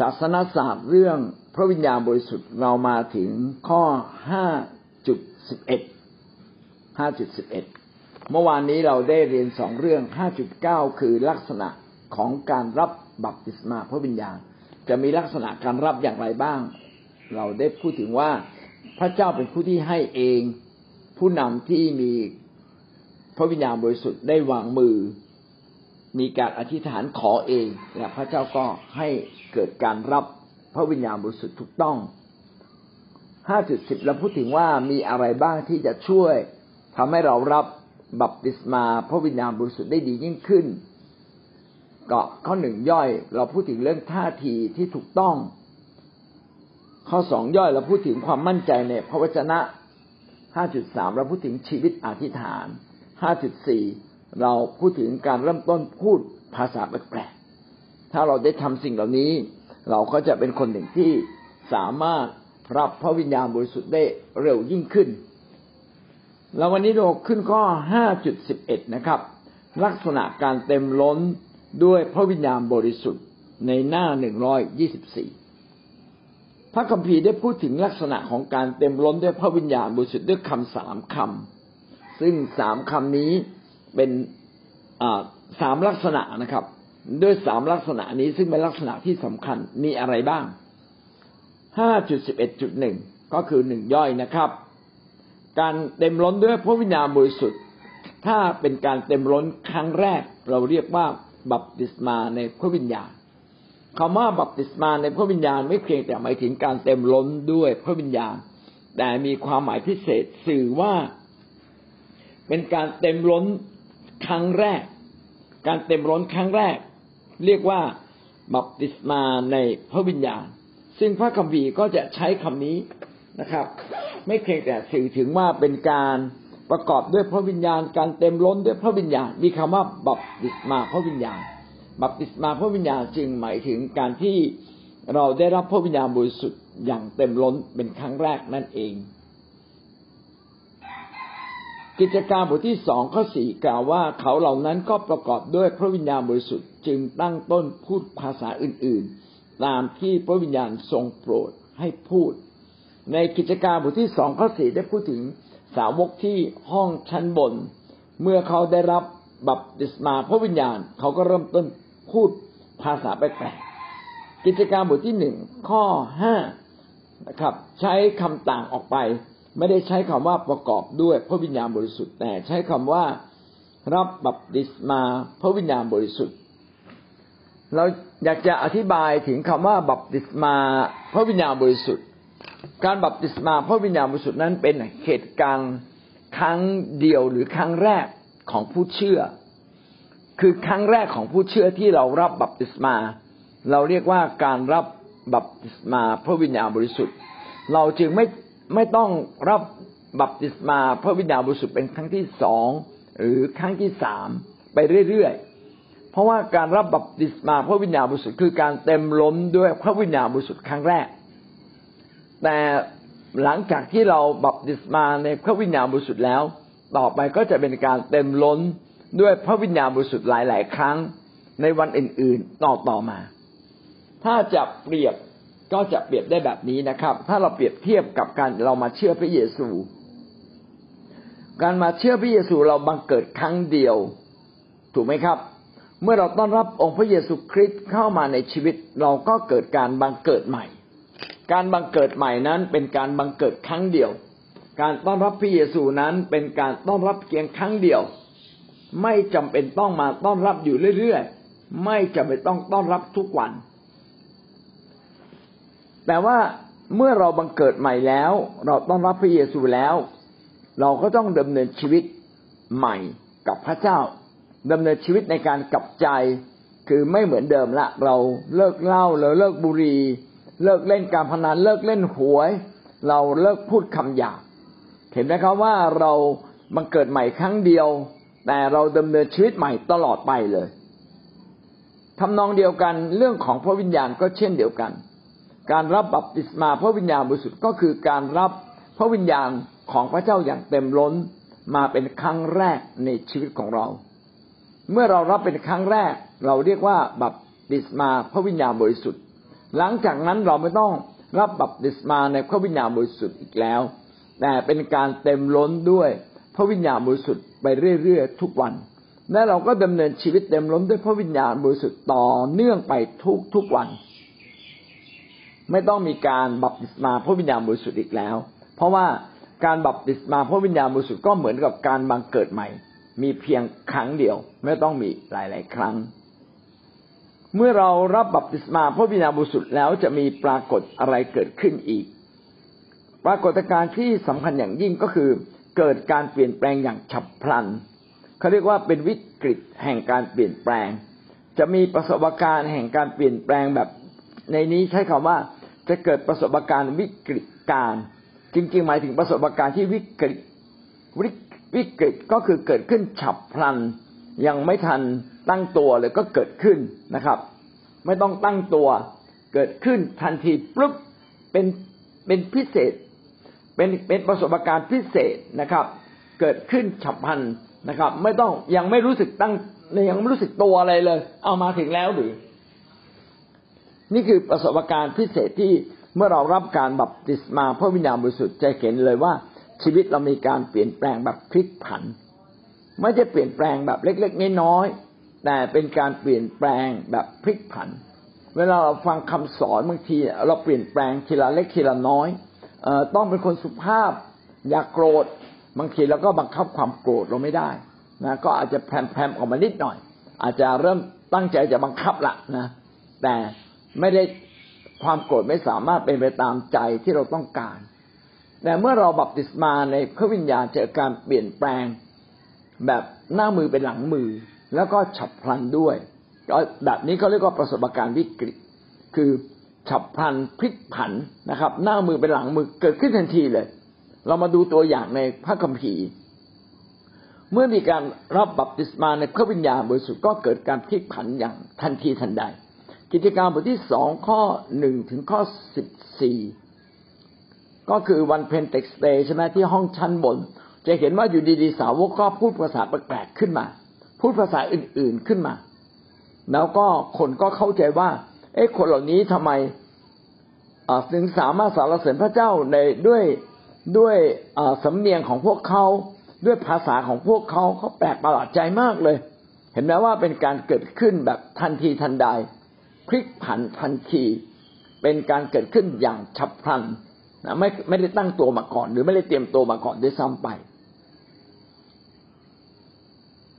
ศาสนศาสตร์เรื่องพระวิญญาณบริสุทธิ์เรามาถึงข้อห้าจุดสิบเอ็ดห้าจุดสิบเอ็ดเมื่อวานนี้เราได้เรียนสองเรื่องห้าจุดเก้าคือลักษณะของการรับบัพติศมาพระวิญญาณ จะมีลักษณะการรับอย่างไรบ้าง เราได้พูดถึงว่าพระเจ้าเป็นผู้ที่ให้เอง ผู้นำที่มีพระวิญญาณบริสุทธิ์ได้วางมือ มีการอธิษฐานขอเองและพระเจ้าก็ให้เกิดการรับพระวิญญาณบริสุทธิ์ถูกต้อง 5.10 เราพูดถึงว่ามีอะไรบ้างที่จะช่วยทำให้เรารับบัพติศมาพระวิญญาณบริสุทธิ์ได้ดียิ่งขึ้นก็ข้อหนึ่งย่อย เราพูดถึงเรื่องท่าทีที่ถูกต้อง ข้อสองย่อยเราพูดถึงความมั่นใจในพระวจนะ 5.3 เราพูดถึงชีวิตอธิษฐาน 5.4 เราพูดถึงการเริ่มต้นพูดภาษาแปลกๆถ้าเราได้ทำสิ่งเหล่านี้ เราก็จะเป็นคนหนึ่งที่สามารถรับพระวิญญาณบริสุทธิ์ได้เร็วยิ่งขึ้น แล้ววันนี้เราขึ้นข้อ 5.11 นะครับ ลักษณะการเต็มล้นด้วยพระวิญญาณบริสุทธิ์ในหน้า 124 พระคัมภีร์ได้พูดถึงลักษณะของการเต็มล้นด้วยพระวิญญาณบริสุทธิ์ด้วยคำสามคำ ซึ่งสามคำนี้ เป็นสามลักษณะนะครับ ด้วยสามลักษณะนี้ซึ่งเป็นลักษณะที่สำคัญมีอะไรบ้าง5.11.1ก็คือหนึ่งย่อยนะครับ การเต็มล้นด้วยพระวิญญาณบริสุทธิ์ถ้าเป็นการเต็มล้นครั้งแรก เราเรียกว่าบัพติศมาในพระวิญญาณคำว่าบัพติศมาในพระวิญญาณไม่เพียงแต่หมายถึงการเต็มล้นด้วยพระวิญญาณ แต่มีความหมายพิเศษสื่อว่า เป็นการเต็มล้น ครั้งแรก การเต็มล้นครั้งแรก เรียกว่าบัพติศมาในพระวิญญาณ ซึ่งพระคัมภีร์ก็จะใช้คำนี้นะครับ ไม่เพียงแต่สื่อถึงว่าเป็นการประกอบด้วยพระวิญญาณ การเต็มล้นด้วยพระวิญญาณ มีคำว่าบัพติศมาพระวิญญาณ บัพติศมาพระวิญญาณจึงหมายถึงการที่เราได้รับพระวิญญาณบริสุทธิ์อย่างเต็มล้นเป็นครั้งแรกนั่นเอง กิจการบทที่สองข้อสี่กล่าวว่าเขาเหล่านั้นก็ประกอบด้วยพระวิญญาณบริสุทธิ์จึงตั้งต้นพูดภาษาอื่น ๆ ตามที่พระวิญญาณทรงโปรดให้พูด ในกิจการบทที่สองข้อสี่ได้พูดถึงสาวกที่ห้องชั้นบน เมื่อเขาได้รับบัพติศมาพระวิญญาณ เขาก็เริ่มต้นพูดภาษาแปลกๆกิจการบทที่หนึ่งข้อห้านะครับ ใช้คำต่างออกไป ไม่ได้ใช้คำว่าประกอบด้วยพระวิญญาณบริสุทธิ์แต่ใช้คำว่ารับบัพติศมาพระวิญญาณบริสุทธิ์ เราอยากจะอธิบายถึงคำว่าบัพติศมาพระวิญญาณบริสุทธิ์ การบัพติศมาพระวิญญาณบริสุทธิ์นั้นเป็นเหตุการณ์ครั้งเดียวหรือครั้งแรกของผู้เชื่อ คือครั้งแรกของผู้เชื่อที่เรารับบัพติศมา เราเรียกว่าการรับบัพติศมาพระวิญญาณบริสุทธิ์ เราจึงไม่ ไม่ต้องรับบัพติศมาพระวิญญาณบริสุทธิ์เป็นครั้งที่สองหรือครั้งที่สามไปเรื่อยๆ เพราะว่าการรับบัพติศมาพระวิญญาณบริสุทธิ์คือการเต็มล้นด้วยพระวิญญาณบริสุทธิ์ครั้งแรก แต่หลังจากที่เราบัพติศมาในพระวิญญาณบริสุทธิ์แล้ว ต่อไปก็จะเป็นการเต็มล้นด้วยพระวิญญาณบริสุทธิ์หลาย ๆ ครั้งในวันอื่นๆต่อต่อมา ถ้าจะเปรียบ ก็จะเปรียบได้แบบนี้นะครับ ถ้าเราเปรียบเทียบกับการเรามาเชื่อพระเยซู การมาเชื่อพระเยซูเราบังเกิดครั้งเดียว ถูกไหมครับ เมื่อเราต้อนรับองค์พระเยซูคริสต์เข้ามาในชีวิต เราก็เกิดการบังเกิดใหม่ การบังเกิดใหม่นั้นเป็นการบังเกิดครั้งเดียว การต้อนรับพระเยซูนั้นเป็นการต้อนรับเพียงครั้งเดียว ไม่จำเป็นต้องมาต้อนรับอยู่เรื่อยๆ ไม่จำเป็นต้องต้อนรับทุกวัน แต่ว่าเมื่อเราบังเกิดใหม่แล้ว เราต้องรับพระเยซูแล้ว เราก็ต้องดำเนินชีวิตใหม่กับพระเจ้าดำเนินชีวิตในการกลับใจ คือไม่เหมือนเดิมละ เราเลิกเหล้าเราเลิกบุหรี่เลิกเล่นการพนันเลิกเล่นหวย เราเลิกพูดคำหยาบเห็นไหมครับว่าเราบังเกิดใหม่ครั้งเดียว แต่เราดำเนินชีวิตใหม่ตลอดไปเลยทำนองเดียวกันเรื่องของพระวิญญาณก็เช่นเดียวกัน การรับบัพติศมาพระวิญญาณบริสุทธิ์ก็คือการรับพระวิญญาณของพระเจ้าอย่างเต็มล้นมาเป็นครั้งแรกในชีวิตของเรา เมื่อเรารับเป็นครั้งแรก เราเรียกว่าบัพติศมาพระวิญญาณบริสุทธิ์ หลังจากนั้นเราไม่ต้องรับบัพติศมาในพระวิญญาณบริสุทธิ์อีกแล้ว แต่เป็นการเต็มล้นด้วยพระวิญญาณบริสุทธิ์ไปเรื่อยๆทุกวัน และเราก็ดำเนินชีวิตเต็มล้นด้วยพระวิญญาณบริสุทธิ์ต่อเนื่องไปทุกทุกวัน ไม่ต้องมีการบัพติศมาพระวิญญาณบริสุทธิ์อีกแล้ว เพราะว่าการบัพติศมาพระวิญญาณบริสุทธิ์ก็เหมือนกับการบังเกิดใหม่ มีเพียงครั้งเดียว ไม่ต้องมีหลาย ๆ ครั้ง เมื่อเรารับบัพติศมาพระวิญญาณบริสุทธิ์แล้วจะมีปรากฏอะไรเกิดขึ้นอีก ปรากฏการณ์ที่สำคัญอย่างยิ่งก็คือ เกิดการเปลี่ยนแปลงอย่างฉับพลันเขาเรียกว่าเป็นวิกฤตแห่งการเปลี่ยนแปลง จะมีประสบการณ์แห่งการเปลี่ยนแปลงแบบในนี้ใช้คำว่า จะเกิดประสบการณ์วิกฤตการ จริงๆ หมายถึงประสบการณ์ที่วิกฤตวิกฤตก็คือเกิดขึ้นฉับพลัน ยังไม่ทันตั้งตัวเลยก็เกิดขึ้นนะครับ ไม่ต้องตั้งตัว เกิดขึ้นทันทีปุ๊บเป็นเป็นพิเศษ เป็นเป็นประสบการณ์พิเศษนะครับ เกิดขึ้นฉับพลันนะครับ ไม่ต้องยังไม่รู้สึกตั้งยังไม่รู้สึกตัวอะไรเลย เอามาถึงแล้วหรือ นี่คือประสบการณ์พิเศษที่เมื่อเรารับการบัพติศมาพระวิญญาณบริสุทธิ์จะเห็นเลยว่าชีวิตเรามีการเปลี่ยนแปลงแบบพลิกผัน ไม่ใช่เปลี่ยนแปลงแบบเล็กๆน้อยๆแต่เป็นการเปลี่ยนแปลงแบบพลิกผัน เวลาเราฟังคำสอนบางที เราเปลี่ยนแปลงทีละเล็กทีละน้อยเอต้องเป็นคนสุภาพ อย่ากโกรธบางทีเราก็บังคับความโกรธเราไม่ได้นะก็อาจจะแพรมๆออกมานิดหน่อย อาจจะเริ่มตั้งใจจะบังคับละนะแต่ ไม่ได้ความโกรธไม่สามารถเป็นไปตามใจที่เราต้องการ แต่เมื่อเราบัพติศมาในพระวิญญาณเจอการเปลี่ยนแปลงแบบหน้ามือเป็นหลังมือ แล้วก็ฉับพลันด้วยแบบนี้เขาเรียกว่าประสบการณ์วิกฤต คือฉับพลันพลิกผันนะครับ หน้ามือเป็นหลังมือเกิดขึ้นทันทีเลย เรามาดูตัวอย่างในพระคัมภีร์เมื่อมีการรับบัพติศมาในพระวิญญาณบริสุทธิ์ก็เกิดการพลิกผันอย่างทันทีทันใด กิจการบทที่สองข้อหนึ่งถึงข้อสิบสี่ก็คือวันเพนเทคสเตย์ใช่ไหมที่ห้องชั้นบน จะเห็นว่าอยู่ดีๆสาวกก็พูดภาษาแปลกๆขึ้นมา พูดภาษาอื่นๆขึ้นมา แล้วก็คนก็เข้าใจว่า เอ๊ะคนเหล่านี้ทำไมถึงสามารถสารเสริญพระเจ้าในด้วยด้วยสำเนียงของพวกเขาด้วยภาษาของพวกเขาเขาแปลกประหลาดใจมากเลย เห็นไหมว่าเป็นการเกิดขึ้นแบบทันทีทันใด พลิกผันทันที เป็นการเกิดขึ้นอย่างฉับพลันนะไม่ไม่ได้ตั้งตัวมาก่อน หรือไม่ได้เตรียมตัวมาก่อนด้วยซ้ำไป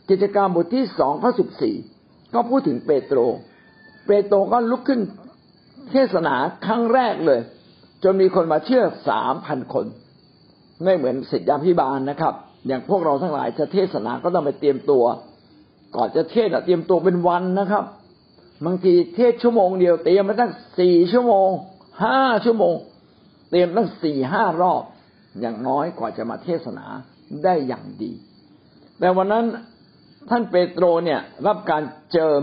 กิจกรรมบทที่สองข้อสิบสี่ก็พูดถึงเปโตร เปโตรก็ลุกขึ้นเทศนาครั้งแรกเลย จนมีคนมาเชื่อสามพันคน ไม่เหมือนศิษยาพิบาลนะครับ อย่างพวกเราทั้งหลายจะเทศนาก็ต้องไปเตรียมตัว ก่อนจะเทศเตรียมตัวเป็นวันนะครับ บางทีเทศชั่วโมงเดียวเตรียมมาตั้งสี่ชั่วโมงห้าชั่วโมง เตรียมตั้งสี่ห้ารอบ อย่างน้อยกว่าจะมาเทศนาได้อย่างดี แต่วันนั้นท่านเปโตรเนี่ยรับการเจิม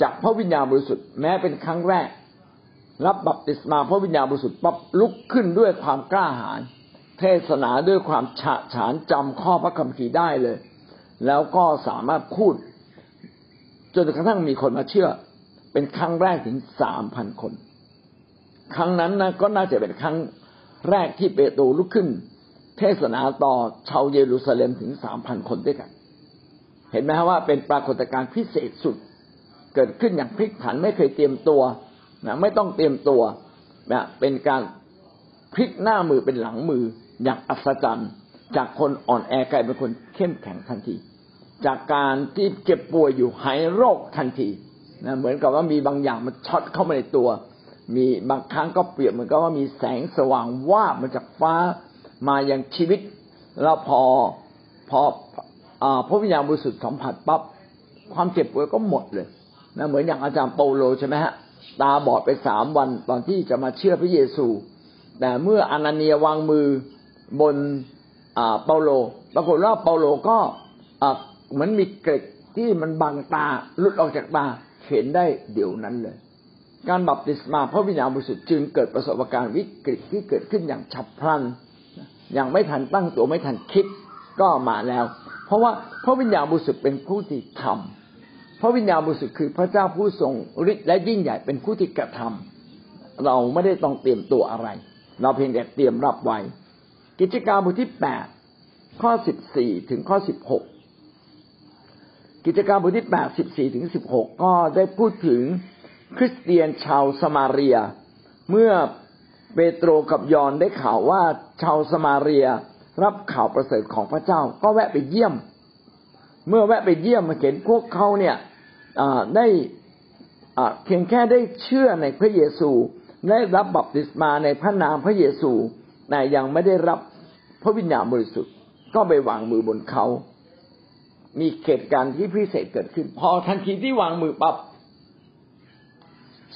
จากพระวิญญาณบริสุทธิ์แม้เป็นครั้งแรก รับบัพติศมาพระวิญญาณบริสุทธิ์ปั๊บลุกขึ้นด้วยความกล้าหาญเทศนาด้วยความฉะฉานจำข้อพระคัมภีร์ได้เลย แล้วก็สามารถพูด จนกระทั่งมีคนมาเชื่อ เป็นครั้งแรกถึงสามพันคน ครั้งนั้นนะก็น่าจะเป็นครั้งแรกที่เปโตรลุกขึ้น เทศนาต่อชาวเยรูซาเล็มถึงสามพันคนด้วยกัน เห็นไหมว่าเป็นปรากฏการณ์พิเศษสุด เกิดขึ้นอย่างพลิกผันไม่เคยเตรียมตัวนะไม่ต้องเตรียมตัวนะเป็นการพลิกหน้ามือเป็นหลังมืออย่างอัศจรรย์ จากคนอ่อนแอกลายเป็นคนเข้มแข็งทันที จากการที่เจ็บป่วยอยู่หายโรคทันที นะเหมือนกับว่ามีบางอย่างมันช็อตเข้ามาในตัว มีบางครั้งก็เปรียบเหมือนกับว่ามีแสงสว่างวาบมาจากฟ้ามาอย่างชีวิตแล้วพอพอพระวิญญาณบริสุทธิ์สัมผัสปั๊บความเจ็บป่วยก็หมดเลยนะเหมือนอย่างอาจารย์เปาโลใช่ไหมฮะตาบอดไปสามวันตอนที่จะมาเชื่อพระเยซู แต่เมื่ออนาเนียวางมือบนเปาโลปรากฏว่าเปาโลก็เหมือนมีเกล็ดที่มันบังตาหลุดออกจากตา เห็นได้เดี๋ยวนั้นเลย การบัพติศมาพระวิญญาณบริสุทธิ์จึงเกิดประสบการณ์วิกฤตที่เกิดขึ้นอย่างฉับพลัน อย่างไม่ทันตั้งตัวไม่ทันคิดก็มาแล้ว เพราะว่าพระวิญญาณบริสุทธิ์เป็นผู้ที่ทำพระวิญญาณบริสุทธิ์คือพระเจ้าผู้ทรงฤทธิ์และยิ่งใหญ่เป็นผู้ที่กระทำเราไม่ได้ต้องเตรียมตัวอะไร เราเพียงแต่เตรียมรับไว้ กิจการบทที่แปดข้อสิบสี่ถึงข้อสิบหก กิจการบทที่แปดสิบสี่ถึงสิบหกก็ได้พูดถึงคริสเตียนชาวสมาเรีย เมื่อเปโตรกับยอนได้ข่าวว่าชาวสมาเรียรับข่าวประเสริฐของพระเจ้า ก็แวะไปเยี่ยม เมื่อแวะไปเยี่ยมมาเห็นพวกเขาเนี่ยได้เพียงแค่ได้เชื่อในพระเยซูได้รับบัพติศมาในพระนามพระเยซูแต่ยังไม่ได้รับพระวิญญาณบริสุทธิ์ ก็ไปวางมือบนเขา มีเหตุการณ์ที่พิเศษเกิดขึ้น พอทันทีที่วางมือปับ๊บ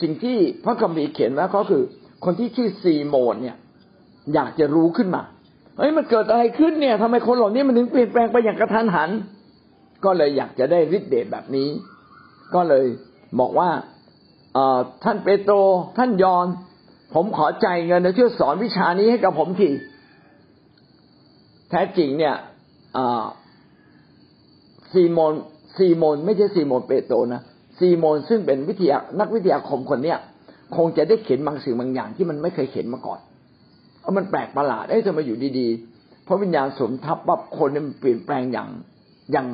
สิ่งที่พระคัมภีร์เขียนไว้ก็คือ คนที่ชื่อซีโมนเนี่ย อยากจะรู้ขึ้นมาเฮ้ยมันเกิดอะไรขึ้นเนี่ยทำไมคนเหล่านี้มันถึงเปลี่ยนแปลงไปอย่างกระทันหัน ก็เลยอยากจะได้ฤทธิ์เดชแบบนี้ ก็เลยบอกว่าท่านเปโตรท่านยอน ผมขอใจเงินนะช่วยสอนวิชานี้ให้กับผมทีแท้จริงเนี่ย ซีโมนซีโมนไม่ใช่ซีโมนเปโตรนะซีโมนซึ่งเป็นวิทยานักวิทยาคมคนเนี้ยคงจะได้เขียนบางสิ่งบางอย่างที่มันไม่เคยเขียนมาก่อนเอามันแปลกประหลาดเอ้ยทำไมอยู่ดีๆเพราะวิญญาณสมทับว่าคนเนี่ยมันเปลี่ยนแปลงอย่างอย่าง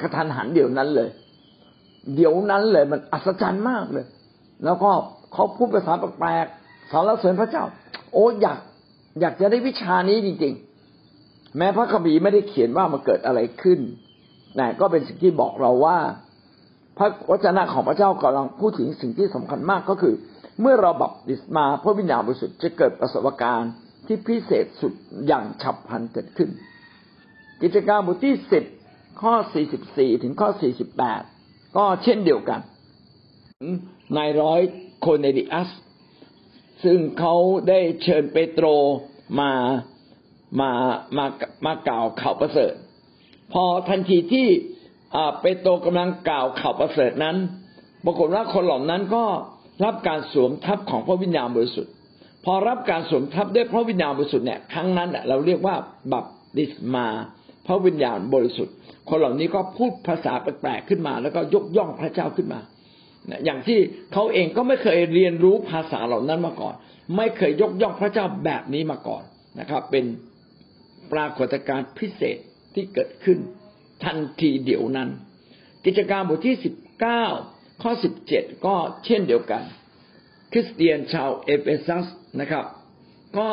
กระทันหันเดี๋ยวนั้นเลย เดี๋ยวนั้นเลยมันอัศจรรย์มากเลย แล้วก็เขาพูดภาษาแปลกๆสารเสริญพระเจ้า โอ้อยากอยากจะได้วิชานี้จริง ๆ แม้พระคัมภีร์ไม่ได้เขียนว่ามันเกิดอะไรขึ้น แต่ก็เป็นสิ่งที่บอกเราว่า พระวจนะของพระเจ้ากำลังพูดถึงสิ่งที่สำคัญมากก็คือ เมื่อเราบัพติศมาพระวิญญาณบริสุทธิ์จะเกิดประสบการณ์ที่พิเศษสุดอย่างฉับพลันเกิดขึ้น กิจการบทที่สิบข้อสี่สิบสี่ถึงข้อสี่สิบแปดก็เช่นเดียวกันนายร้อยโคเนดิอัส ซึ่งเขาได้เชิญเปโตรมามามา มากล่าวข่าวประเสริฐ พอทันทีที่เปโตรกำลังกล่าวข่าวประเสริฐนั้น ปรากฏว่าคนเหล่านั้นก็รับการสวมทับของพระวิญญาณบริสุทธิ์ พอรับการสวมทับด้วยพระวิญญาณบริสุทธิ์เนี่ยครั้งนั้นเราเรียกว่าบัพติศมาพระวิญญาณบริสุทธิ์ คนเหล่านี้ก็พูดภาษาแปลกๆขึ้นมา แล้วก็ยกย่องพระเจ้าขึ้นมาอย่างที่เขาเองก็ไม่เคยเรียนรู้ภาษาเหล่านั้นมาก่อน ไม่เคยยกย่องพระเจ้าแบบนี้มาก่อนนะครับ เป็นปรากฏการณ์พิเศษ ที่เกิดขึ้น ทันทีเดี๋ยวนั้น กิจการบทที่สิบเก้าข้อสิบเจ็ดก็เช่นเดียวกัน คริสเตียนชาวเอเฟซัสนะครับ ก็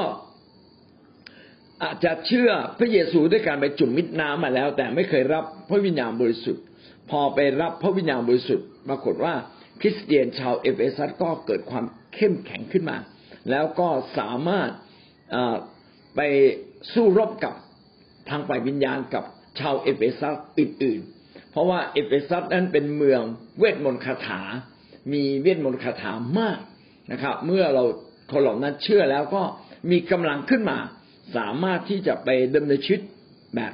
อาจจะเชื่อพระเยซูด้วยการไปจุ่มมิดน้ำมาแล้ว แต่ไม่เคยรับพระวิญญาณบริสุทธิ์ พอไปรับพระวิญญาณบริสุทธิ์ปรากฏว่าคริสเตียนชาวเอเฟซัสก็เกิดความเข้มแข็งขึ้นมา แล้วก็สามารถไปสู้รบกับ ทางฝ่ายวิญญาณกับชาวเอเฟซัสอื่น ๆ เพราะว่าเอเฟซัสนั้นเป็นเมืองเวทมนต์คาถา มีเวทมนต์คาถามากนะครับ เมื่อเราคนเหล่านั้นเชื่อแล้วก็มีกำลังขึ้นมา สามารถที่จะไปดำเนินชีวิตแบบ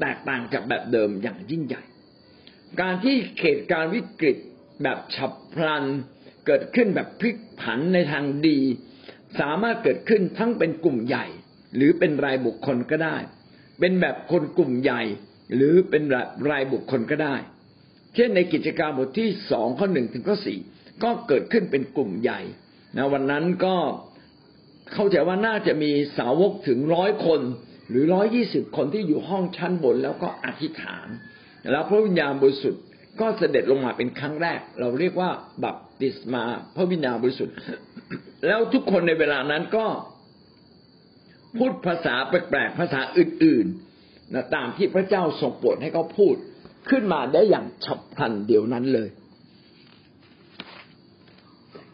แตกต่างจากแบบเดิมอย่างยิ่งใหญ่ การที่เขตการวิกฤตแบบฉับพลันเกิดขึ้นแบบพลิกผันในทางดี สามารถเกิดขึ้นทั้งเป็นกลุ่มใหญ่ หรือเป็นรายบุคคลก็ได้ เป็นแบบคนกลุ่มใหญ่ หรือเป็นแบบรายบุคคลก็ได้ เช่นในกิจการบทที่สองข้อหนึ่งถึงข้อสี่ก็เกิดขึ้นเป็นกลุ่มใหญ่นะวันนั้นก็เข้าใจว่าน่าจะมีสาวกถึงร้อยคน หรือร้อยยี่สิบคนที่อยู่ห้องชั้นบนแล้วก็อธิษฐาน แล้วพระวิญญาณบริสุทธิ์ก็เสด็จลงมาเป็นครั้งแรก เราเรียกว่าบัพติศมาพระวิญญาณบริสุทธิ์ แล้วทุกคนในเวลานั้นก็ พูดภาษาแปลกๆภาษาอื่นๆนะตามที่พระเจ้าทรงโปรดให้เขาพูดขึ้นมาได้อย่างฉับพลันเดียวนั้นเลย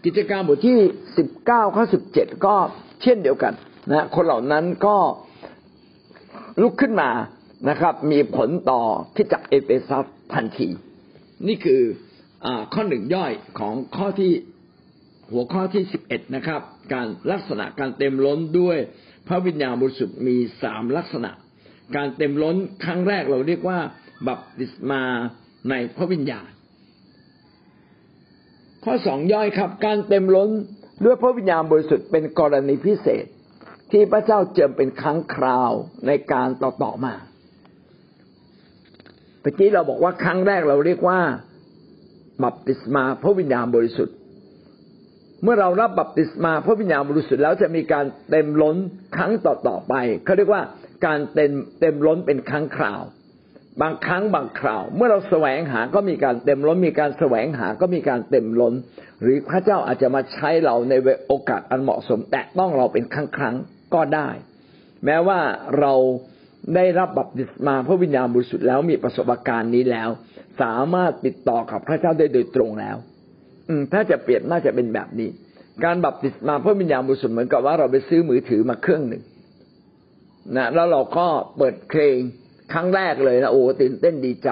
กิจการบทที่สิบเก้าข้อสิบเจ็ดก็เช่นเดียวกันนะคนเหล่านั้นก็ลุกขึ้นมานะครับ มีผลต่อคริสตจักรเอเฟซัสทันที นี่คืออข้อหนึ่งย่อยของข้อที่หัวข้อที่สิบเอ็ดนะครับ การลักษณะการเต็มล้นด้วย พระวิญญาณบริสุทธิ์มีสามลักษณะ การเต็มล้นครั้งแรกเราเรียกว่า บัพติศมาในพระวิญญาณ ข้อสองย่อยครับ การเต็มล้นด้วยพระวิญญาณบริสุทธิ์เป็นกรณีพิเศษ ที่พระเจ้าเจิมเป็นครั้งคราวในการต่อต่อมาเมื่อกี้เราบอกว่าครั้งแรกเราเรียกว่า บัพติศมาพระวิญญาณบริสุทธิ์ เมื่อเรารับบัพติศมาพระวิญญาณบริสุทธิ์แล้วจะมีการเต็มล้นครั้งต่อๆไปเขาเรียกว่าการเต็มเต็มล้นเป็นครั้งคราว บางครั้งบางคราว เมื่อเราแสวงหาก็มีการเต็มล้น มีการแสวงหาก็มีการเต็มล้น หรือพระเจ้าอาจจะมาใช้เราในโอกาสอันเหมาะสม แต่ต้องเราเป็นครั้งครั้งก็ได้ แม้ว่าเราได้รับบัพติศมาพระวิญญาณบริสุทธิ์แล้วมีประสบการณ์นี้แล้ว สามารถติดต่อกับพระเจ้าได้โดยตรงแล้ว ถ้าจะเปรียบน่าจะเป็นแบบนี้ การบัพติศมาพระวิญญาณบริสุทธิ์เหมือนกับว่าเราไปซื้อมือถือมาเครื่องหนึ่งนะแล้วเราก็เปิดเพลงครั้งแรกเลยนะโอ้ตื่นเต้นดีใจ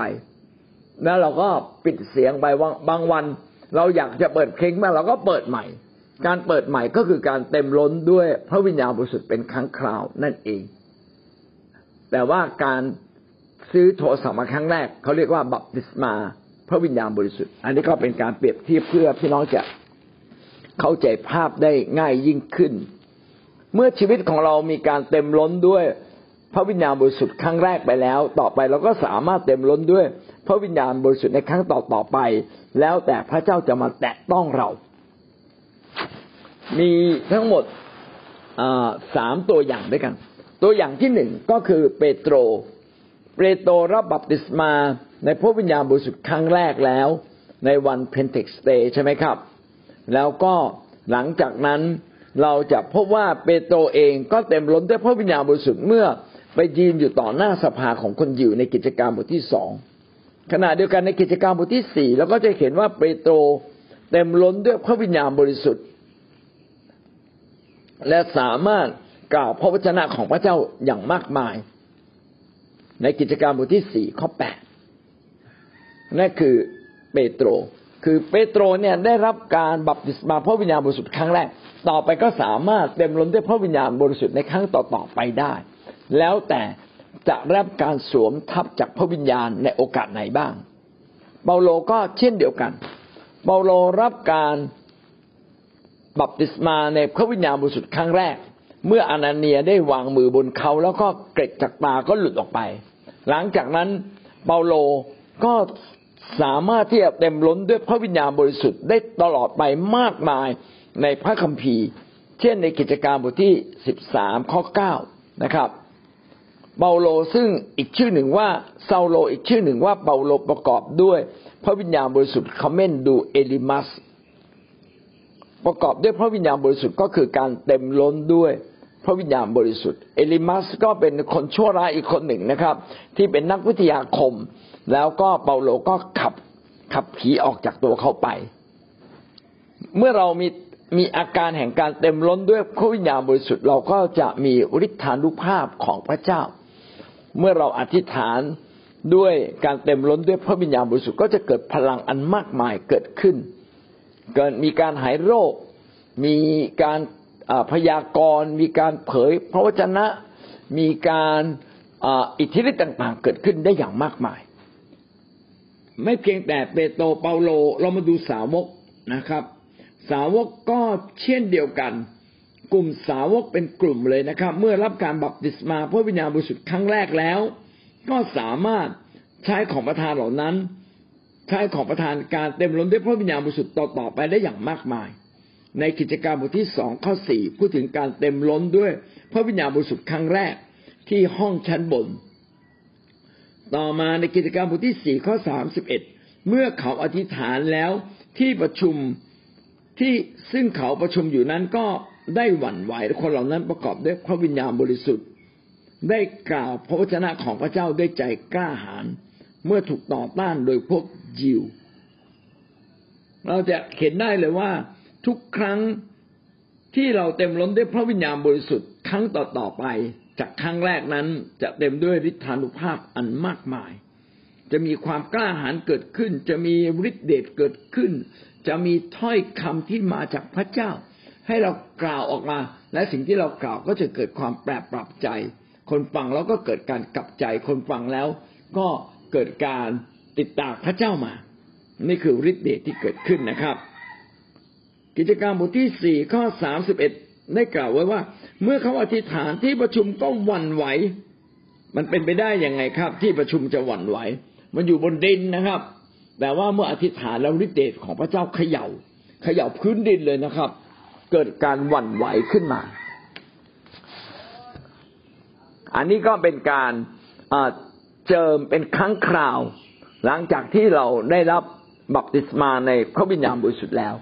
แล้วเราก็ปิดเสียงไปว่าบางวัน เราอยากจะเปิดเพลงมาเราก็เปิดใหม่ การเปิดใหม่ก็คือการเต็มล้นด้วยพระวิญญาณบริสุทธิ์เป็นครั้งคราวนั่นเอง แต่ว่าการซื้อโทรศัพท์มาครั้งแรกเขาเรียกว่าบัพติศมา พระวิญญาณบริสุทธิ์ อันนี้ก็เป็นการเปรียบเทียบเพื่อพี่น้องจะเข้าใจภาพได้ง่ายยิ่งขึ้น เมื่อชีวิตของเรามีการเต็มล้นด้วยพระวิญญาณบริสุทธิ์ครั้งแรกไปแล้ว ต่อไปเราก็สามารถเต็มล้นด้วย พระวิญญาณบริสุทธิ์ในครั้งต่อต่อไป แล้วแต่พระเจ้าจะมาแตะต้องเรา มีทั้งหมดสามตัวอย่างด้วยกัน ตัวอย่างที่หนึ่งก็คือเปโตร เปโตรรับบัพติศมา ในพระวิญญาณบริสุทธิ์ครั้งแรกแล้ว ในวันเพนเทคสเตย์ใช่ไหมครับ แล้วก็หลังจากนั้นเราจะพบว่าเปโตรเองก็เต็มล้นด้วยพระวิญญาณบริสุทธิ์เมื่อไปยืนอยู่ต่อหน้าสภาของคนยิวในกิจการบทที่สองขณะเดียวกันในกิจการบทที่สี่เราก็จะเห็นว่าเปโตรเต็มล้นด้วยพระวิญญาณบริสุทธิ์ และสามารถกล่าวพระวจนะของพระเจ้าอย่างมากมาย ในกิจการบทที่สี่ข้อแปด นั่นคือเปโตร คือเปโตรเนี่ยได้รับการบัพติศมาพระวิญญาณบริสุทธิ์ครั้งแรก ต่อไปก็สามารถเต็มล้นด้วยพระวิญญาณบริสุทธิ์ในครั้งต่อๆไปได้ แล้วแต่จะรับการสวมทับจากพระวิญญาณในโอกาสไหนบ้าง เปาโลก็เช่นเดียวกัน เปาโลรับการบัพติศมาในพระวิญญาณบริสุทธิ์ครั้งแรก เมื่ออนาเนียได้วางมือบนเขาแล้วก็เกล็ดจากตาก็หลุดออกไป หลังจากนั้นเปาโลก็ สามารถที่จะเต็มล้นด้วยพระวิญญาณบริสุทธิ์ได้ตลอดไปมากมายในพระคัมภีร์ เช่นในกิจการบทที่สิบสามข้อเก้านะครับเปาโลซึ่งอีกชื่อหนึ่งว่าเซาโลอีกชื่อหนึ่งว่าเปาโลประกอบด้วย พระวิญญาณบริสุทธิ์เขม้นดูเอลีมาสประกอบด้วยพระวิญญาณบริสุทธิ์ก็คือการเต็มล้นด้วยพระวิญญาณบริสุทธิ์ เอลิมัสก็เป็นคนชั่วร้ายอีกคนหนึ่งนะครับ ที่เป็นนักวิทยาคม แล้วก็เปาโลก็ขับขับผีออกจากตัวเขาไป เมื่อเรามีมีอาการแห่งการเต็มล้นด้วยพระวิญญาณบริสุทธิ์เราก็จะมีฤทธานุภาพของพระเจ้า เมื่อเราอธิษฐานด้วยการเต็มล้นด้วยพระวิญญาณบริสุทธิ์ก็จะเกิดพลังอันมากมายเกิดขึ้น เกิดมีการหายโรค มีการพยากรณ์ มีการเผยพระวจนะ มีการอิทธิฤทธิ์ต่าง ๆ เกิดขึ้นได้อย่างมากมาย ไม่เพียงแต่เปโตรเปาโลเรามาดูสาวกนะครับ สาวกก็เช่นเดียวกัน กลุ่มสาวกเป็นกลุ่มเลยนะครับ เมื่อรับการบัพติศมาพระวิญญาณบริสุทธิ์ครั้งแรกแล้ว ก็สามารถใช้ของประทานเหล่านั้น ใช้ของประทานการเต็มล้นด้วยพระวิญญาณบริสุทธิ์ต่อๆไปได้อย่างมากมาย ในกิจการบทที่สองข้อสี่พูดถึงการเต็มล้นด้วยพระวิญญาณบริสุทธิ์ครั้งแรกที่ห้องชั้นบน ต่อมาในกิจกรรมบทที่สี่ข้อสามสิบเอ็ดเมื่อเขาอธิษฐานแล้วที่ประชุมที่ซึ่งเขาประชุมอยู่นั้นก็ได้หวั่นไหวคนเหล่านั้นประกอบด้วยพระวิญญาณบริสุทธิ์ ได้กล่าวพระวจนะของพระเจ้าด้วยใจกล้าหาญเมื่อถูกต่อต้านโดยพวกยิว เราจะเห็นได้เลยว่าทุกครั้งที่เราเต็มล้นด้วยพระวิญญาณบริสุทธิ์ครั้งต่อๆไป จากครั้งแรกนั้นจะเต็มด้วยฤทธานุภาพอันมากมาย จะมีความกล้าหาญเกิดขึ้น จะมีฤทธิเดชเกิดขึ้น จะมีถ้อยคำที่มาจากพระเจ้า ให้เรากล่าวออกมา และสิ่งที่เรากล่าวก็จะเกิดความแปรปรับใจ คนฟังแล้วก็เกิดการกลับใจ คนฟังแล้วก็เกิดการติดตามพระเจ้ามา นี่คือฤทธิเดชที่เกิดขึ้นนะครับ กิจการมบทที่สี่ข้อสามสิบเอ็ด ได้กล่าวไว้ว่า เมื่อเขาอธิษฐานที่ประชุมก็หวั่นไหว มันเป็นไปได้ยังไงครับ ที่ประชุมจะหวั่นไหว มันอยู่บนดินนะครับ แต่ว่าเมื่ออธิษฐานแล้วฤทธิเดชของพระเจ้าเขยา่าเขย่าพื้นดินเลยนะครับ เกิดการหวั่นไหวขึ้นมา อันนี้ก็เป็นการเจิมเป็นครั้งคราว หลังจากที่เราได้รับบัพติศมาในพระวิญญาณบริสุทธิ์แล้ว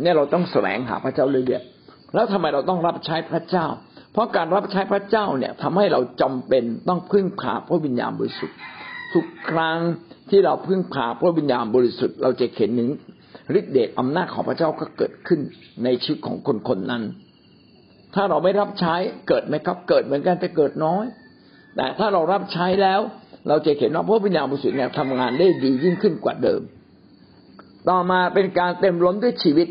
เนี่ยเราต้องแสวงหาพระเจ้าเรื่อยๆ แล้วทำไมเราต้องรับใช้พระเจ้า เพราะการรับใช้พระเจ้าเนี่ยทำให้เราจำเป็นต้องพึ่งพาพระวิญญาณบริสุทธิ์ ทุกครั้งที่เราพึ่งพาพระวิญญาณบริสุทธิ์ เราจะเห็นถึงฤทธิเดชอำนาจของพระเจ้าก็เกิดขึ้นในชีวิตของคนคนนั้น ถ้าเราไม่รับใช้เกิดไหมครับ เกิดเหมือนกันแต่เกิดน้อย แต่ถ้าเรารับใช้แล้ว เราจะเห็นว่าพระวิญญาณบริสุทธิ์เนี่ยทำงานได้ดียิ่งขึ้นกว่าเดิม ต่อมาเป็นการเต็มล้นด้วยชีวิต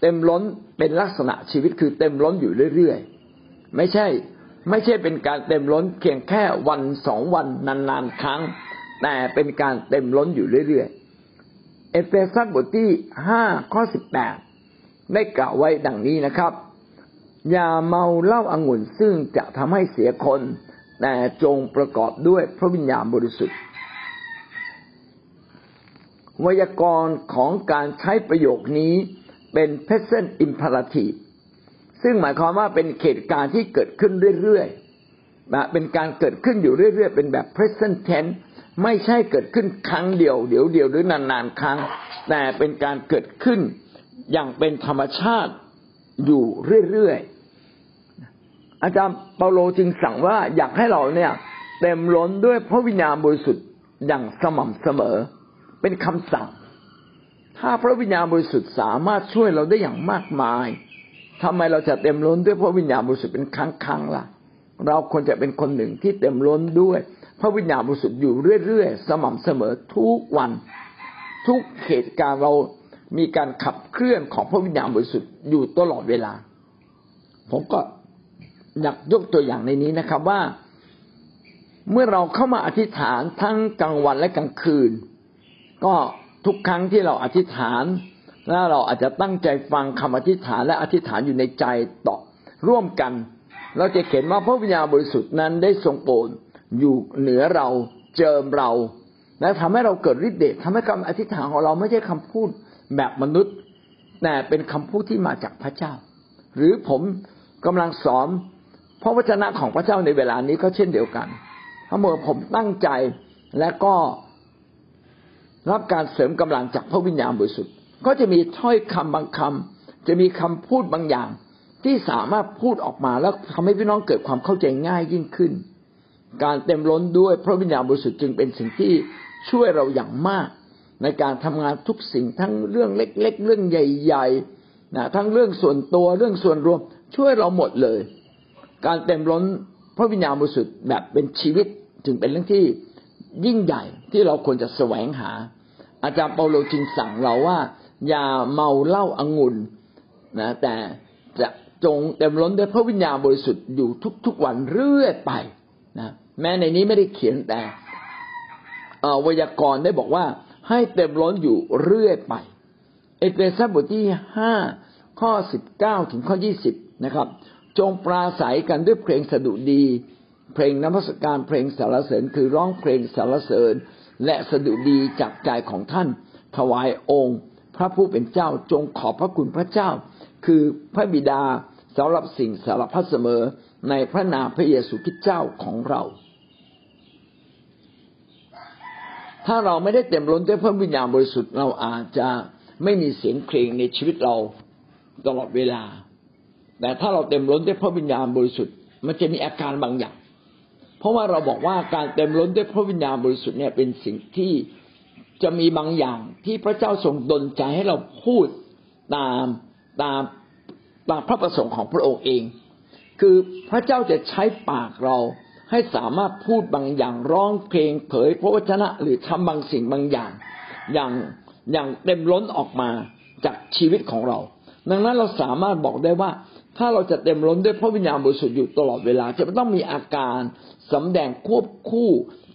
เต็มล้นเป็นลักษณะชีวิตคือเต็มล้นอยู่เรื่อยๆ ไม่ใช่ ไม่ใช่เป็นการเต็มล้นเพียงแค่วันสองวันนานๆครั้ง แต่เป็นการเต็มล้นอยู่เรื่อยๆ เอเฟซัสบทที่ห้าข้อสิบแปดได้กล่าวไว้ดังนี้นะครับ อย่าเมาเหล้าอางุ่นซึ่งจะทำให้เสียคน แต่จงประกอบด้วยพระวิญญาณบริสุทธิ์วยากรณ์ของการใช้ประโยคนี้ เป็น present imperative ซึ่งหมายความว่าเป็นเหตุการณ์ที่เกิดขึ้นเรื่อยๆนะเป็นการเกิดขึ้นอยู่เรื่อยๆ เป็นแบบ present tense ไม่ใช่เกิดขึ้นครั้งเดียวเดี๋ยวเดียวหรือนานๆครั้ง แต่เป็นการเกิดขึ้นอย่างเป็นธรรมชาติอยู่เรื่อยๆ อาจารย์เปาโลจึงสั่งว่าอยากให้เราเนี่ย เต็มล้นด้วยพระวิญญาณบริสุทธิ์อย่างสม่ำเสมอ เป็นคำสั่ง ถ้าพระวิญญาณบริสุทธิ์สามารถช่วยเราได้อย่างมากมายทำไมเราจะเต็มล้นด้วยพระวิญญาณบริสุทธิ์เป็นครั้งครั้งล่ะ เราควรจะเป็นคนหนึ่งที่เต็มล้นด้วย พระวิญญาณบริสุทธิ์อยู่เรื่อยๆ สม่ำเสมอทุกวัน ทุกเหตุการณ์เรามีการขับเคลื่อนของพระวิญญาณบริสุทธิ์อยู่ตลอดเวลา ผมก็อยากยกตัวอย่างในนี้นะครับว่า เมื่อเราเข้ามาอธิษฐานทั้งกลางวันและกลางคืน ก็ ทุกครั้งที่เราอธิษฐานแล้วเราอาจจะตั้งใจฟังคำอธิษฐานและอธิษฐานอยู่ในใจต่อร่วมกัน เราจะเห็นว่าพระวิญญาณบริสุทธิ์นั้นได้ทรงโปรดอยู่เหนือเราเจิมเราและทำให้เราเกิดฤทธิ์เดชทำให้คำอธิษฐานของเราไม่ใช่คำพูดแบบมนุษย์ แต่เป็นคำพูดที่มาจากพระเจ้า หรือผมกำลังสอนพระวจนะของพระเจ้าในเวลานี้ก็เช่นเดียวกันถ้าเมื่อผมตั้งใจและก็ รับการเสริมกำลังจากพระวิญญาณบริสุทธิ์ ก็จะมีถ้อยคำบางคำจะมีคำพูดบางอย่าง ที่สามารถพูดออกมาแล้วทำให้พี่น้องเกิดความเข้าใจง่ายยิ่งขึ้น การเต็มล้นด้วยพระวิญญาณบริสุทธิ์จึงเป็นสิ่งที่ช่วยเราอย่างมาก ในการทำงานทุกสิ่งทั้งเรื่องเล็ก ๆ เรื่องใหญ่ๆนะทั้งเรื่องส่วนตัวเรื่องส่วนรวม ช่วยเราหมดเลย การเต็มล้นพระวิญญาณบริสุทธิ์แบบเป็นชีวิตจึงเป็นเรื่องที่ยิ่งใหญ่ที่เราควรจะแสวงหา อาจารย์เปาโลจึงสั่งเราว่า อย่าเมาเหล้าอางุ่นนะแต่จะจงเต็มล้นด้วยพระวิญญาณบริสุทธิ์อยู่ทุกๆวันเรื่อยไปนะแม้ในนี้ไม่ได้เขียนแต่วยากรณ์ได้บอกว่าให้เต็มล้นอยู่เรื่อยไป เอเฟซัสบทที่ห้าข้อสิบเก้าถึงข้อยี่สิบนะครับ จงปราศัยกันด้วยเพลงสดุดี เพลงนมัสการเพลงสารเสริญคือร้องเพลงสารเสริญ และสดุดีจากใจของท่าน ถวายองค์ พระผู้เป็นเจ้าจงขอบพระคุณพระเจ้า คือพระบิดาสำหรับสิ่งสารพัดเสมอในพระนามพระเยซูคริสต์เจ้าของเรา ถ้าเราไม่ได้เต็มล้นด้วยพระวิญญาณบริสุทธิ์เราอาจจะไม่มีเสียงเพลงในชีวิตเราตลอดเวลา แต่ถ้าเราเต็มล้นด้วยพระวิญญาณบริสุทธิ์ มันจะมีอาการบางอย่าง เพราะว่าเราบอกว่าการเต็มล้นด้วยพระวิญญาณบริสุทธิ์เนี่ยเป็นสิ่งที่จะมีบางอย่างที่พระเจ้าทรงดลใจให้เราพูดตามตามตามพระประสงค์ของพระองค์เอง คือพระเจ้าจะใช้ปากเราให้สามารถพูดบางอย่างร้องเพลงเผยพระวจนะหรือทำบางสิ่งบางอย่าง อย่างอย่างเต็มล้นออกมาจากชีวิตของเรา ดังนั้นเราสามารถบอกได้ว่าถ้าเราจะเต็มล้นด้วยพระวิญญาณบริสุทธิ์อยู่ตลอดเวลา จะต้องมีอาการ สำแดงควบคู่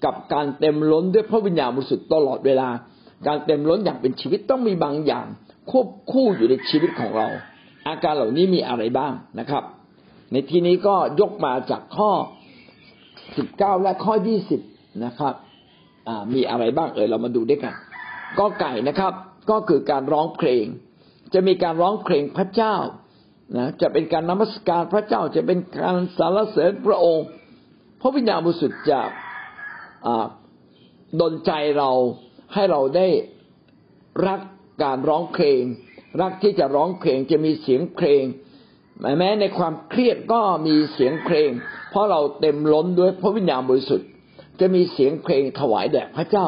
กับการเต็มล้นด้วยพระวิญญาณบริสุทธิ์ตลอดเวลา การเต็มล้นอย่างเป็นชีวิตต้องมีบางอย่าง ควบคู่อยู่ในชีวิตของเรา อาการเหล่านี้มีอะไรบ้างนะครับ ในที่นี้ก็ยกมาจากข้อสิบเก้าและข้อยี่สิบนะครับมีอะไรบ้างเอ่ยเรามาดูด้วยกันก็ไก่นะครับ ก็คือการร้องเพลง จะมีการร้องเพลงพระเจ้านะจะเป็นการนมัสการพระเจ้าจะเป็นการสรรเสริญพระองค์ พระวิญญาณบริสุทธิ์จะดลใจเราให้เราได้รักการร้องเพลง รักที่จะร้องเพลงจะมีเสียงเพลง แม้ในความเครียดก็มีเสียงเพลง เพราะเราเต็มล้นด้วยพระวิญญาณบริสุทธิ์ จะมีเสียงเพลงถวายแด่พระเจ้า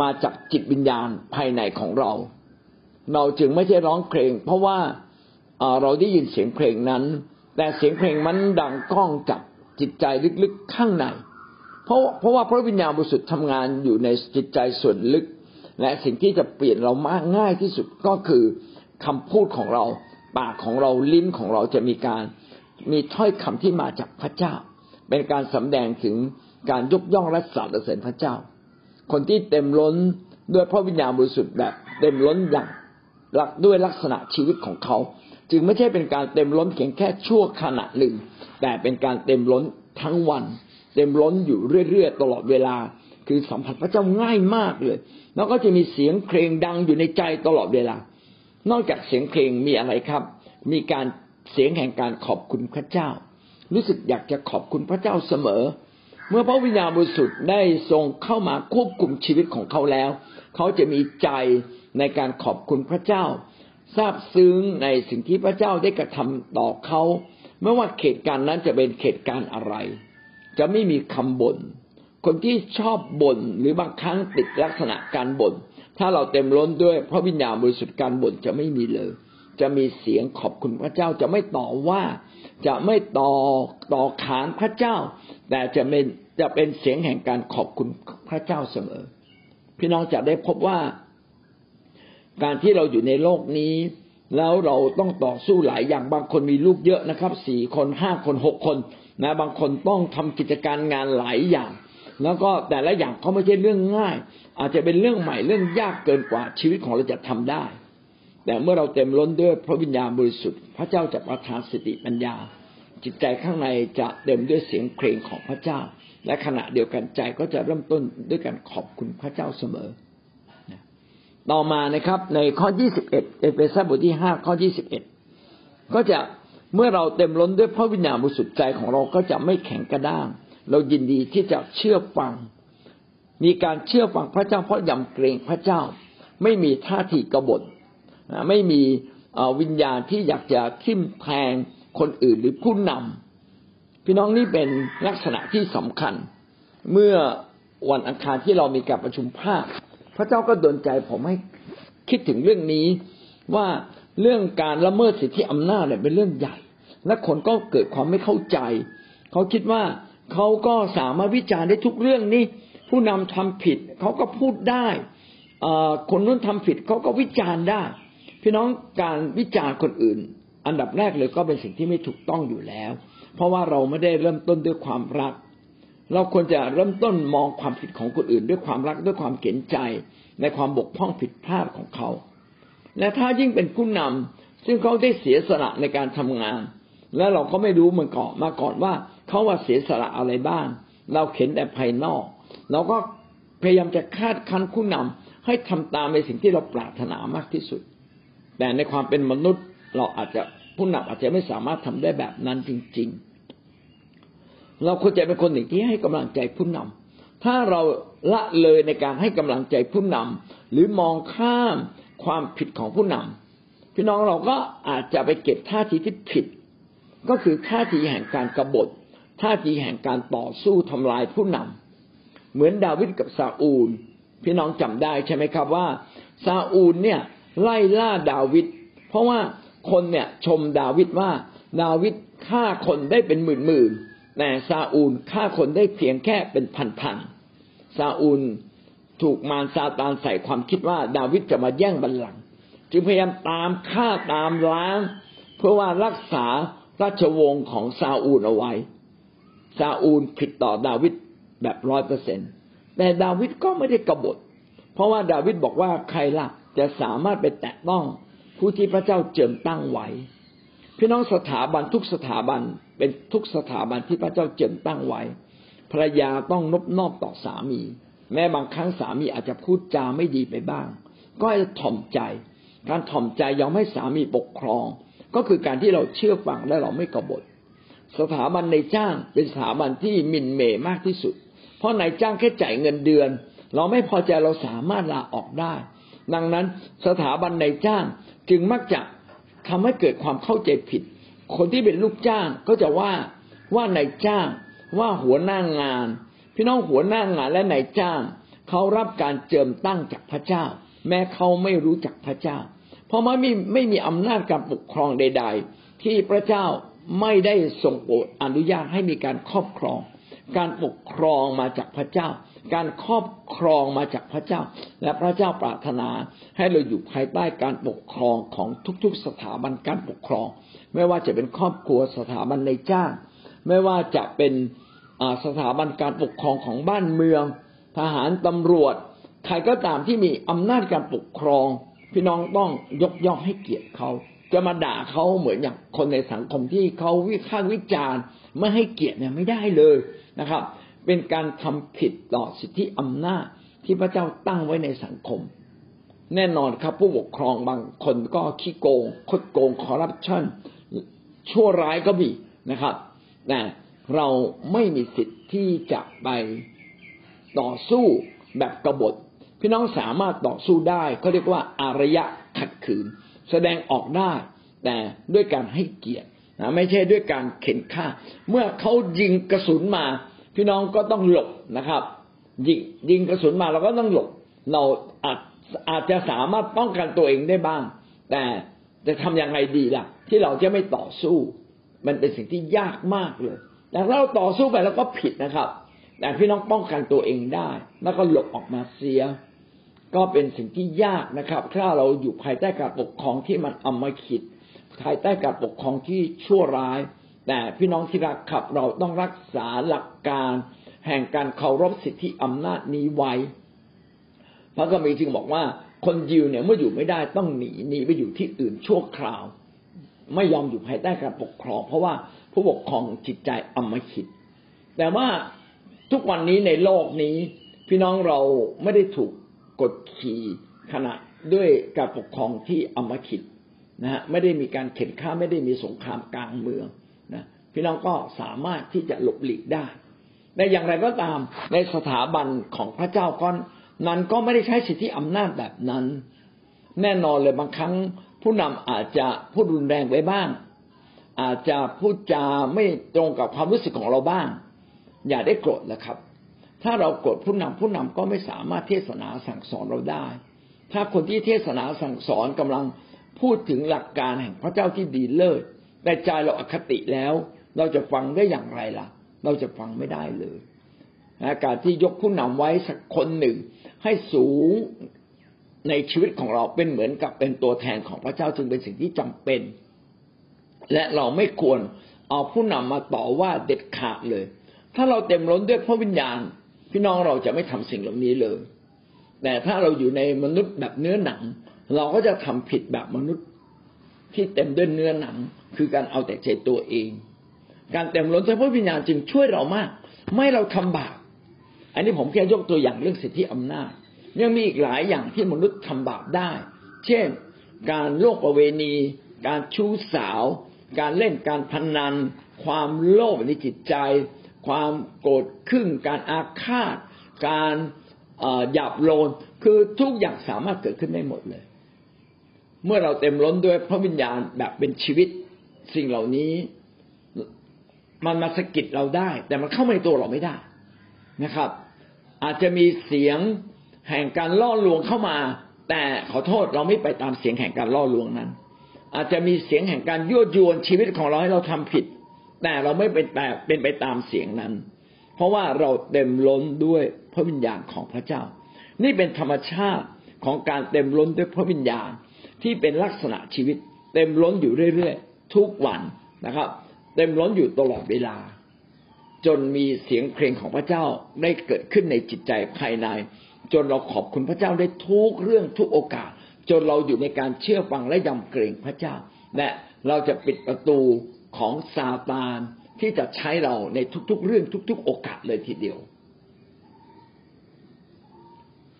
มาจากจิตวิญญาณภายในของเรา เราจึงไม่ใช่ร้องเพลง เพราะว่าเราได้ยินเสียงเพลงนั้น แต่เสียงเพลงมันดังก้องจาก จิตใจลึกๆข้างใน เพราะเพราะว่าพระวิญญาณบริสุทธิ์ทำงานอยู่ในจิตใจส่วนลึก และสิ่งที่จะเปลี่ยนเรามากง่ายที่สุดก็คือคำพูดของเราปากของเราลิ้นของเราจะมีการมีถ้อยคำที่มาจากพระเจ้า เป็นการสำแดงถึงการยกย่องและสรรเสริญพระเจ้า คนที่เต็มล้นด้วยพระวิญญาณบริสุทธิ์แบบเต็มล้นอย่างลักด้วยลักษณะชีวิตของเขา จึงไม่ใช่เป็นการเต็มล้นเพียงแค่ชั่วขณะหนึ่ง แต่เป็นการเต็มล้นทั้งวัน เต็มล้นอยู่เรื่อยๆตลอดเวลา คือสัมผัสพระเจ้าง่ายมากเลย แล้วก็จะมีเสียงเพลงดังอยู่ในใจตลอดเวลา นอกจากเสียงเพลงมีอะไรครับ มีการเสียงแห่งการขอบคุณพระเจ้า รู้สึกอยากจะขอบคุณพระเจ้าเสมอ เมื่อพระวิญญาณบริสุทธิ์ได้ทรงเข้ามาควบคุมชีวิตของเขาแล้ว เขาจะมีใจในการขอบคุณพระเจ้า ทราบซึ้งในสิ่งที่พระเจ้าได้กระทำต่อเขาไม่ว่าเหตุการณ์นั้นจะเป็นเหตุการณ์อะไร จะไม่มีคำบน่นคนที่ชอบบ่นหรือบางครั้งติดลักษณะการบ่นถ้าเราเต็มล้นด้วยพระวิญญาณบริสุทธิ์การบ่นจะไม่มีเลย จะมีเสียงขอบคุณพระเจ้าจะไม่ต่อว่า จะไม่ต่อต่อขานพระเจ้า แต่จะเป็นจะเป็นเสียงแห่งการขอบคุณพระเจ้าเสมอ พี่น้องจะได้พบว่า การที่เราอยู่ในโลกนี้ แล้วเราต้องต่อสู้หลายอย่างบางคนมีลูกเยอะนะครับสี่คนห้าคนหกคนนะบางคนต้องทำกิจการงานหลายอย่าง แล้วก็แต่ละอย่างเขาไม่ใช่เรื่องง่าย อาจจะเป็นเรื่องใหม่เรื่องยากเกินกว่าชีวิตของเราจะทำได้ แต่เมื่อเราเต็มล้นด้วยพระวิญญาณบริสุทธิ์ พระเจ้าจะประทานสติปัญญา จิตใจข้างในจะเต็มด้วยเสียงเพลงของพระเจ้า และขณะเดียวกันใจก็จะเริ่มต้นด้วยการขอบคุณพระเจ้าเสมอ ต่อมานะครับ ในข้อ 21 เอเฟซัสบทที่ 5 ข้อ 21 ก็จะเมื่อเราเต็มล้นด้วยพระวิญญาณบริสุทธิ์ใจของเราก็จะไม่แข็งกระด้าง เรายินดีที่จะเชื่อฟัง มีการเชื่อฟังพระเจ้าเพราะยำเกรงพระเจ้า ไม่มีท่าทีกบฏไม่มีวิญญาณที่อยากจะทิ่มแทงคนอื่นหรือผู้นำพี่น้องนี่เป็นลักษณะที่สำคัญ เมื่อวันอังคารที่เรามีการประชุมภาค พระเจ้าก็ดลใจผมให้คิดถึงเรื่องนี้ว่าเรื่องการละเมิดสิทธิอำนาจเนี่ยเป็นเรื่องใหญ่ และคนก็เกิดความไม่เข้าใจ เขาคิดว่าเขาก็สามารถวิจารณ์ได้ทุกเรื่องนี่ผู้นำทำผิดเขาก็พูดได้คนนู้นทำผิดเขาก็วิจารณ์ได้ พี่น้องการวิจารณ์คนอื่น อันดับแรกเลยก็เป็นสิ่งที่ไม่ถูกต้องอยู่แล้ว เพราะว่าเราไม่ได้เริ่มต้นด้วยความรัก เราควรจะเริ่มต้นมองความผิดของคนอื่น ด้วยความรักด้วยความเกรงใจ ในความบกพร่องผิดพลาดของเขา และถ้ายิ่งเป็นผู้นำซึ่งเขาได้เสียสละในการทำงาน และเราก็ไม่รู้มาก่อนมาก่อนว่า เขาว่าเสียสละอะไรบ้าง เราเข็นแต่ภายนอก เราก็พยายามจะคาดคั้นผู้นำให้ทำตามในสิ่งที่เราปรารถนามากที่สุด แต่ในความเป็นมนุษย์เราอาจจะผู้นำอาจจะไม่สามารถทำได้แบบนั้นจริง ๆ เราควรจะเป็นคนหนึ่งที่ให้กำลังใจผู้นำถ้าเราละเลยในการให้กำลังใจผู้นำหรือมองข้ามความผิดของผู้นำพี่น้องเราก็อาจจะไปเก็บท่าทีที่ผิด ก็คือท่าทีแห่งการกรบฏท่าทีแห่งการต่อสู้ทำลายผู้นำเหมือนดาวิดกับซาอูล พี่น้องจำได้ใช่ไหมครับว่าซาอูลเนี่ยไล่ล่าดาวิดเพราะว่าคนเนี่ยชมดาวิดว่าดาวิดฆ่าคนได้เป็นหมื่นหมื่น แต่ซาอูลฆ่าคนได้เพียงแค่เป็นพันพันซาอูลถูกมารซาตานใส่ความคิดว่า ดาวิดจะมาแย่งบัลลังก์จึงพยายามตามฆ่าตามล้าง เพื่อว่ารักษาราชวงศ์ของซาอูลเอาไว้ ซาอูลผิดต่อดาวิดแบบร้อยเปอร์เซ็นตแต่ดาวิดก็ไม่ได้กบฏ เพราะว่าดาวิดบอกว่าใครล่ะจะสามารถไปแตะต้องผู้ที่พระเจ้าเจิมตั้งไว้ พี่น้องสถาบันทุกสถาบัน เป็นทุกสถาบันที่พระเจ้าเจิมตั้งไว้ภรรยาต้องนบนอบต่อสามี แม้บางครั้งสามีอาจจะพูดจาไม่ดีไปบ้าง ก็ให้ถ่อมใจ การถ่อมใจยอมให้สามีปกครอง ก็คือการที่เราเชื่อฟังและเราไม่กบฏ สถาบันในจ้างเป็นสถาบันที่มินเมย์มากที่สุด เพราะนายจ้างแค่จ่ายเงินเดือน เราไม่พอใจเราสามารถลาออกได้ ดังนั้นสถาบันในจ้างจึงมักจะทำให้เกิดความเข้าใจผิด คนที่เป็นลูกจ้างก็จะว่าว่านายจ้างว่าหัวหน้างาน พี่น้องหัวหน้างานและนายจ้างเขารับการเจิมตั้งจากพระเจ้า แม้เขาไม่รู้จักพระเจ้า เพราะไม่มีไม่มีอำนาจการปกครองใด ๆ ที่พระเจ้าไม่ได้ทรงโปรดอนุญาตให้มีการครอบครอง การปกครองมาจากพระเจ้า การครอบครองมาจากพระเจ้า และพระเจ้าปรารถนาให้เราอยู่ภายใต้การปกครองของทุกๆสถาบันการปกครอง ไม่ว่าจะเป็นครอบครัวสถาบันในจ้าง ไม่ว่าจะเป็นสถาบันการปกครองของบ้านเมือง ทหารตำรวจ ใครก็ตามที่มีอำนาจการปกครอง พี่น้องต้องยกย่องให้เกียรติเขา จะมาด่าเขาเหมือนอย่างคนในสังคมที่เขาวิพากษ์วิจารณ์ไม่ให้เกียรติเนี่ยไม่ได้เลยนะครับ เป็นการทำผิดต่อสิทธิอำนาจที่พระเจ้าตั้งไว้ในสังคม แน่นอนครับผู้ปกครองบางคนก็ขี้โกงคดโกงคอร์รัปชัน ชั่วร้ายก็มีนะครับ แต่เราไม่มีสิทธิ์ที่จะไปต่อสู้แบบกบฏ พี่น้องสามารถต่อสู้ได้เขาเรียกว่าอารยะขัดขืน แสดงออกได้ แต่ด้วยการให้เกียรตินะไม่ใช่ด้วยการเข็นฆ่า เมื่อเขายิงกระสุนมา พี่น้องก็ต้องหลบนะครับ ยิงยิงกระสุนมาเราก็ต้องหลบ เราอาจอาจจะสามารถป้องกันตัวเองได้บ้าง แต่ จะทำยังไงดีล่ะ ที่เราจะไม่ต่อสู้ มันเป็นสิ่งที่ยากมากเลยแต่ถ้าเราต่อสู้ไปแล้วก็ผิดนะครับ แต่พี่น้องป้องกันตัวเองได้ แล้วก็หลบออกมาเสีย ก็เป็นสิ่งที่ยากนะครับ ถ้าเราอยู่ภายใต้การปกครองที่มันอมขิดภายใต้การปกครองที่ชั่วร้าย แต่พี่น้องที่รักขับ เราต้องรักษาหลักการ แห่งการเคารพสิทธิอำนาจนี้ไว้พระคัมภีร์จึงบอกว่า คนยิวเนี่ยเมื่ออยู่ไม่ได้ต้องหนีหนีไปอยู่ที่อื่นชั่วคราว ไม่ยอมอยู่ภายใต้การปกครอง เพราะว่าผู้ปกครองจิตใจอมขิดแต่ว่าทุกวันนี้ในโลกนี้ พี่น้องเราไม่ได้ถูกกดขี่ขณะด้วยการปกครองที่อมขิดนะฮะไม่ได้มีการเข็นฆ่าไม่ได้มีสงครามกลางเมืองนะพี่น้องก็สามารถที่จะหลบหลีกได้แต่อย่างไรก็ตามในสถาบันของพระเจ้าก็ นั้นก็ไม่ได้ใช้สิทธิอำนาจแบบนั้น แน่นอนเลยบางครั้งผู้นำอาจจะพูดรุนแรงไปบ้าง อาจจะพูดจาไม่ตรงกับความรู้สึกของเราบ้าง อย่าได้โกรธนะครับ ถ้าเราโกรธผู้นำผู้นำก็ไม่สามารถเทศนาสั่งสอนเราได้ ถ้าคนที่เทศนาสั่งสอนกำลังพูดถึงหลักการแห่งพระเจ้าที่ดีเลิศแต่ใจเราอคติแล้ว เราจะฟังได้อย่างไรล่ะ เราจะฟังไม่ได้เลยการที่ยกผู้นำไว้สักคนหนึ่ง ให้สูงในชีวิตของเราเป็นเหมือนกับเป็นตัวแทนของพระเจ้าจึงเป็นสิ่งที่จำเป็น และเราไม่ควรเอาผู้นำมาต่อว่าเด็ดขาดเลย ถ้าเราเต็มล้นด้วยพระวิญญาณ พี่น้องเราจะไม่ทำสิ่งเหล่านี้เลย แต่ถ้าเราอยู่ในมนุษย์แบบเนื้อหนัง เราก็จะทำผิดแบบมนุษย์ที่เต็มด้วยเนื้อหนัง คือการเอาแต่ใจตัวเอง การเต็มล้นด้วยพระวิญญาณจึงช่วยเรามาก ไม่เราทำบาป อันนี้ผมแค่ยกตัวอย่างเรื่องสิทธิอำนาจ ยังมีอีกหลายอย่างที่มนุษย์ทำบาปได้ เช่น การโลกประเวณี การชู้สาว การเล่นการพนัน ความโลภในจิตใจ ความโกรธขึ้นการอาฆาต การหยาบโลน คือทุกอย่างสามารถเกิดขึ้นได้หมดเลย เมื่อเราเต็มล้นด้วยพระวิญญาณแบบเป็นชีวิตสิ่งเหล่านี้มันมาสะกิดเราได้ แต่มันเข้ามาในตัวเราไม่ได้นะครับ อาจจะมีเสียงแห่งการล่อลวงเข้ามา แต่ขอโทษเราไม่ไปตามเสียงแห่งการล่อลวงนั้น อาจจะมีเสียงแห่งการยั่วยวนชีวิตของเราให้เราทำผิด แต่เราไม่เป็นแบบเป็นไปตามเสียงนั้น เพราะว่าเราเต็มล้นด้วยพระวิญญาณของพระเจ้า นี่เป็นธรรมชาติของการเต็มล้นด้วยพระวิญญาณที่เป็นลักษณะชีวิต เต็มล้นอยู่เรื่อยๆทุกวันนะครับ เต็มล้นอยู่ตลอดเวลา จนมีเสียงเพลงของพระเจ้าได้เกิดขึ้นในจิตใจภายใน จนเราขอบคุณพระเจ้าได้ทุกเรื่องทุกโอกาส จนเราอยู่ในการเชื่อฟังและยำเกรงพระเจ้า และเราจะปิดประตูของซาตานที่จะใช้เราในทุกๆ เรื่องทุก ๆ โอกาสเลยทีเดียว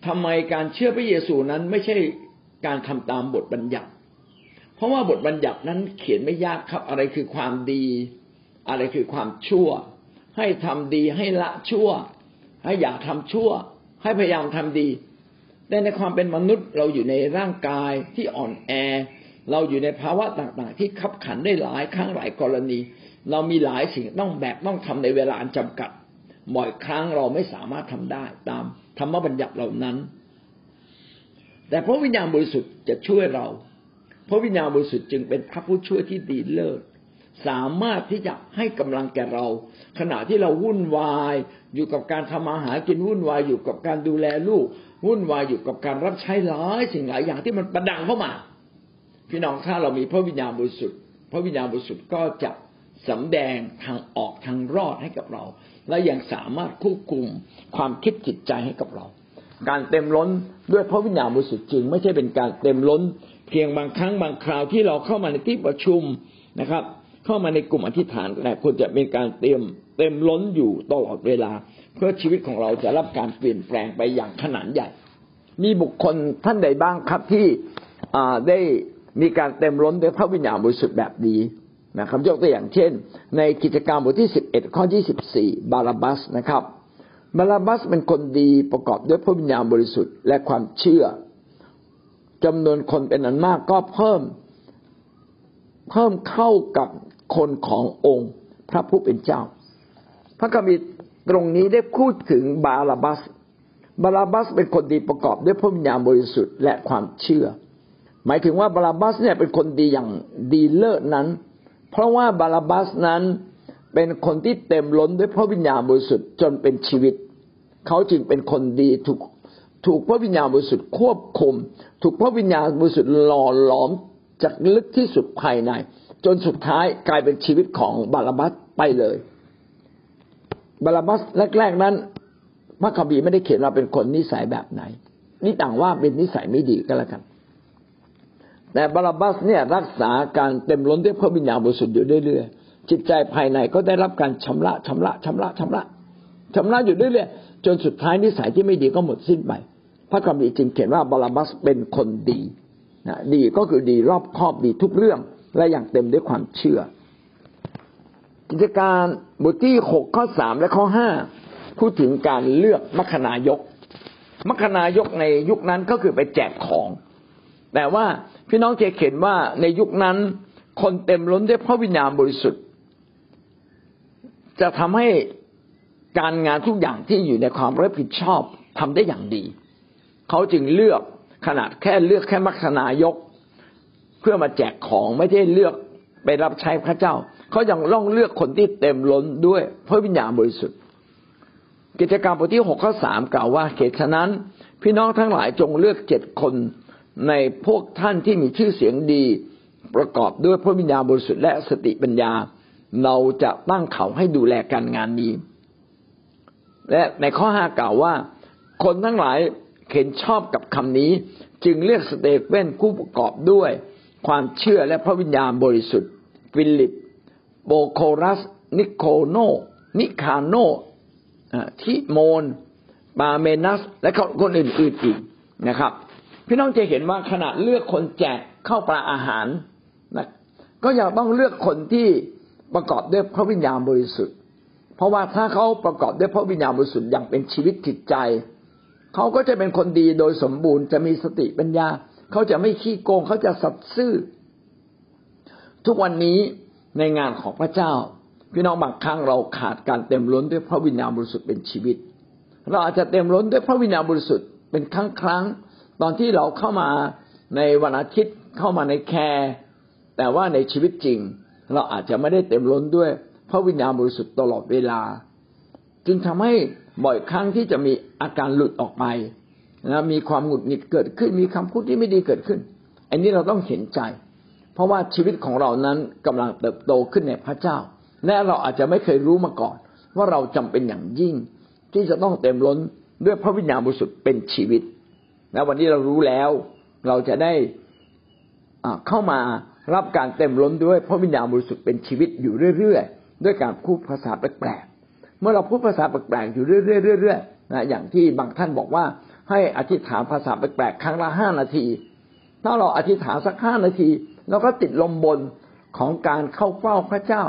ทำไมการเชื่อพระเยซูนั้นไม่ใช่การทำตามบทบัญญัติ เพราะว่าบทบัญญัตินั้นเขียนไม่ยากครับ อะไรคือความดี อะไรคือความชั่ว ให้ทำดีให้ละชั่ว ให้อย่าทำชั่ว ให้พยายามทำดี แต่ในความเป็นมนุษย์เราอยู่ในร่างกายที่อ่อนแอ เราอยู่ในภาวะต่างๆ ที่ขับขันได้หลายครั้งหลายกรณี เรามีหลายสิ่งต้องแบกต้องทำในเวลาอันจำกัด บ่อยครั้งเราไม่สามารถทำได้ตามธรรมบัญญัติเหล่านั้น แต่พระวิญญาณบริสุทธิ์จะช่วยเรา พระวิญญาณบริสุทธิ์จึงเป็นพระผู้ช่วยที่ดีเลิศ สามารถที่จะให้กำลังแก่เรา ขณะที่เราวุ่นวายอยู่กับการทำอาหารกินวุ่นวายอยู่กับการดูแลลูก วุ่นวายอยู่กับการรับใช้หลายสิ่งหลายอย่างที่มันประดังเข้ามา พี่น้องถ้าเรามีพระวิญญาณบริสุทธิ์พระวิญญาณบริสุทธิ์ก็จะสำแดงทางออกทางรอดให้กับเรา และยังสามารถควบคุมความคิดจิตใจให้กับเรา การเต็มล้นด้วยพระวิญญาณบริสุทธิ์จึง ไม่ใช่เป็นการเต็มล้น เพียงบางครั้งบางคราวที่เราเข้ามาในที่ประชุมนะครับ เข้ามาในกลุ่มอธิษฐานแต่ควรจะเป็นการเต็มเต็มล้นอยู่ตลอดเวลา เพื่อชีวิตของเราจะรับการเปลี่ยนแปลงไปอย่างขนาดใหญ่ มีบุคคลท่านใดบ้างครับที่ได้มีการเต็มล้นด้วยพระวิญญาณบริสุทธิ์แบบนี้นะครับยกตัวอย่างเช่น ในกิจกรรมบทที่สิบเอ็ดข้อที่สิบสี่บาราบัสนะครับ บาราบัสเป็นคนดีประกอบด้วยพระวิญญาณบริสุทธิ์และความเชื่อจำนวนคนเป็นอันมากก็เพิ่ม เพิ่มเข้ากับ คนขององค์พระผู้เป็นเจ้า พระคัมภีร์ตรงนี้ได้พูดถึงบาราบัส บาราบัสเป็นคนดีประกอบด้วยพระวิญญาณบริสุทธิ์และความเชื่อ หมายถึงว่าบาราบัสเนี่ยเป็นคนดีอย่างดีเลิศนั้น เพราะว่าบาลาบัสนั้นเป็นคนที่เต็มล้นด้วยพระวิญญาณบริสุทธิ์จนเป็นชีวิต เขาจึงเป็นคนดีถูกถูกพระวิญญาณบริสุทธิ์ควบคุม ถูกพระวิญญาณบริสุทธิ์หล่อหลอมจากลึกที่สุดภายใน จนสุดท้ายกลายเป็นชีวิตของบาลบัสไปเลย บาลบัสแรก ๆ นั้นพระคัมภีร์ไม่ได้เขียนว่าเป็นคนนิสัยแบบไหน นี่ต่างว่าเป็นนิสัยไม่ดีก็แล้วกัน แต่บารบัสเนี่ยรักษาการเต็มล้นด้วยพระวิญญาณบริสุทธิ์อยู่เรื่อยๆจิตใจภายในก็ได้รับการชำระชำระชำระชำระชำระอยู่เรื่อยๆจนสุดท้ายนิสัยที่ไม่ดีก็หมดสิ้นไปพระคัมภีร์จึงเขียนว่าบารบัสเป็นคนดีนะดีก็คือดีรอบครอบดีทุกเรื่อง และอย่างเต็มด้วยความเชื่อ กิจการบทที่หกข้อสามและข้อห้าพูดถึงการเลือกมัคคณายก มัคคณายกในยุคนั้นก็คือไปแจกของ แต่ว่าพี่น้องจะเห็นว่าในยุคนั้นคนเต็มล้นด้วยพระวิญญาณบริสุทธิ์ จะทำให้การงานทุกอย่างที่อยู่ในความรับผิดชอบทำได้อย่างดี เขาจึงเลือกขนาดแค่เลือกแค่มัคคณายก พื่อมาแจกของไม่ได้เลือกไปรับใช้พระเจ้า เขายังต้องเลือกคนที่เต็มล้นด้วยพระวิญญาณบริสุทธิ์ กิจกรรมบทที่หกข้อสามกล่าวว่าเหตุฉะนั้น พี่น้องทั้งหลายจงเลือกเจ็ดคนในพวกท่านที่มีชื่อเสียงดี ประกอบด้วยพระวิญญาณบริสุทธิ์และสติปัญญา เราจะตั้งเขาให้ดูแลการงานนี้ และในข้อห้ากล่าวว่า คนทั้งหลายเห็นชอบกับคำนี้ จึงเรียกสเตเฟนผู้ประกอบด้วย ความเชื่อและพระวิญญาณบริสุทธิ์ ฟิลิป โปรโครัส นิโคโน นิคาโนร์ทิโมนปารเมนัส และคนอื่นๆอีกนะครับ พี่น้องจะเห็นว่าขณะเลือกคนแจกเข้าปลาอาหารนะก็ยังต้องเลือกคนที่ประกอบด้วยพระวิญญาณบริสุทธิ์ เพราะว่าถ้าเขาประกอบด้วยพระวิญญาณบริสุทธิ์อย่างเป็นชีวิตจิตใจ เขาก็จะเป็นคนดีโดยสมบูรณ์จะมีสติปัญญา เขาจะไม่ขี้โกงเขาจะสัตย์ซื่อ ทุกวันนี้ในงานของพระเจ้า พี่น้องบางครั้งเราขาดการเต็มล้นด้วยพระวิญญาณบริสุทธิ์เป็นชีวิต เราอาจจะเต็มล้นด้วยพระวิญญาณบริสุทธิ์เป็นครั้งครั้งตอนที่เราเข้ามาในวันอาทิตย์เข้ามาในแคร์แต่ว่าในชีวิตจริง เราอาจจะไม่ได้เต็มล้นด้วยพระวิญญาณบริสุทธิ์ตลอดเวลา จึงทำให้บ่อยครั้งที่จะมีอาการหลุดออกไป นะมีความหงุดหงิดเกิดขึ้น มีคำพูดที่ไม่ดีเกิดขึ้น อันนี้เราต้องเห็นใจ เพราะว่าชีวิตของเรานั้นกำลังเติบโตขึ้นในพระเจ้า และเราอาจจะไม่เคยรู้มาก่อน ว่าเราจำเป็นอย่างยิ่ง ที่จะต้องเต็มล้นด้วยพระวิญญาณบริสุทธิ์เป็นชีวิตและวันนี้เรารู้แล้ว เราจะได้เข้ามารับการเต็มล้นด้วยพระวิญญาณบริสุทธิ์เป็นชีวิตอยู่เรื่อยๆด้วยการพูดภาษาแปลกๆเมื่อเราพูดภาษาแปลกๆอยู่เรื่อยๆๆนะอย่างที่บางท่านบอกว่า ให้อธิษฐานภาษาแปลกๆครั้งละห้านาที ถ้าเราอธิษฐานสักห้านาทีเราก็ติดลมบนของการเข้าเฝ้าพระเจ้า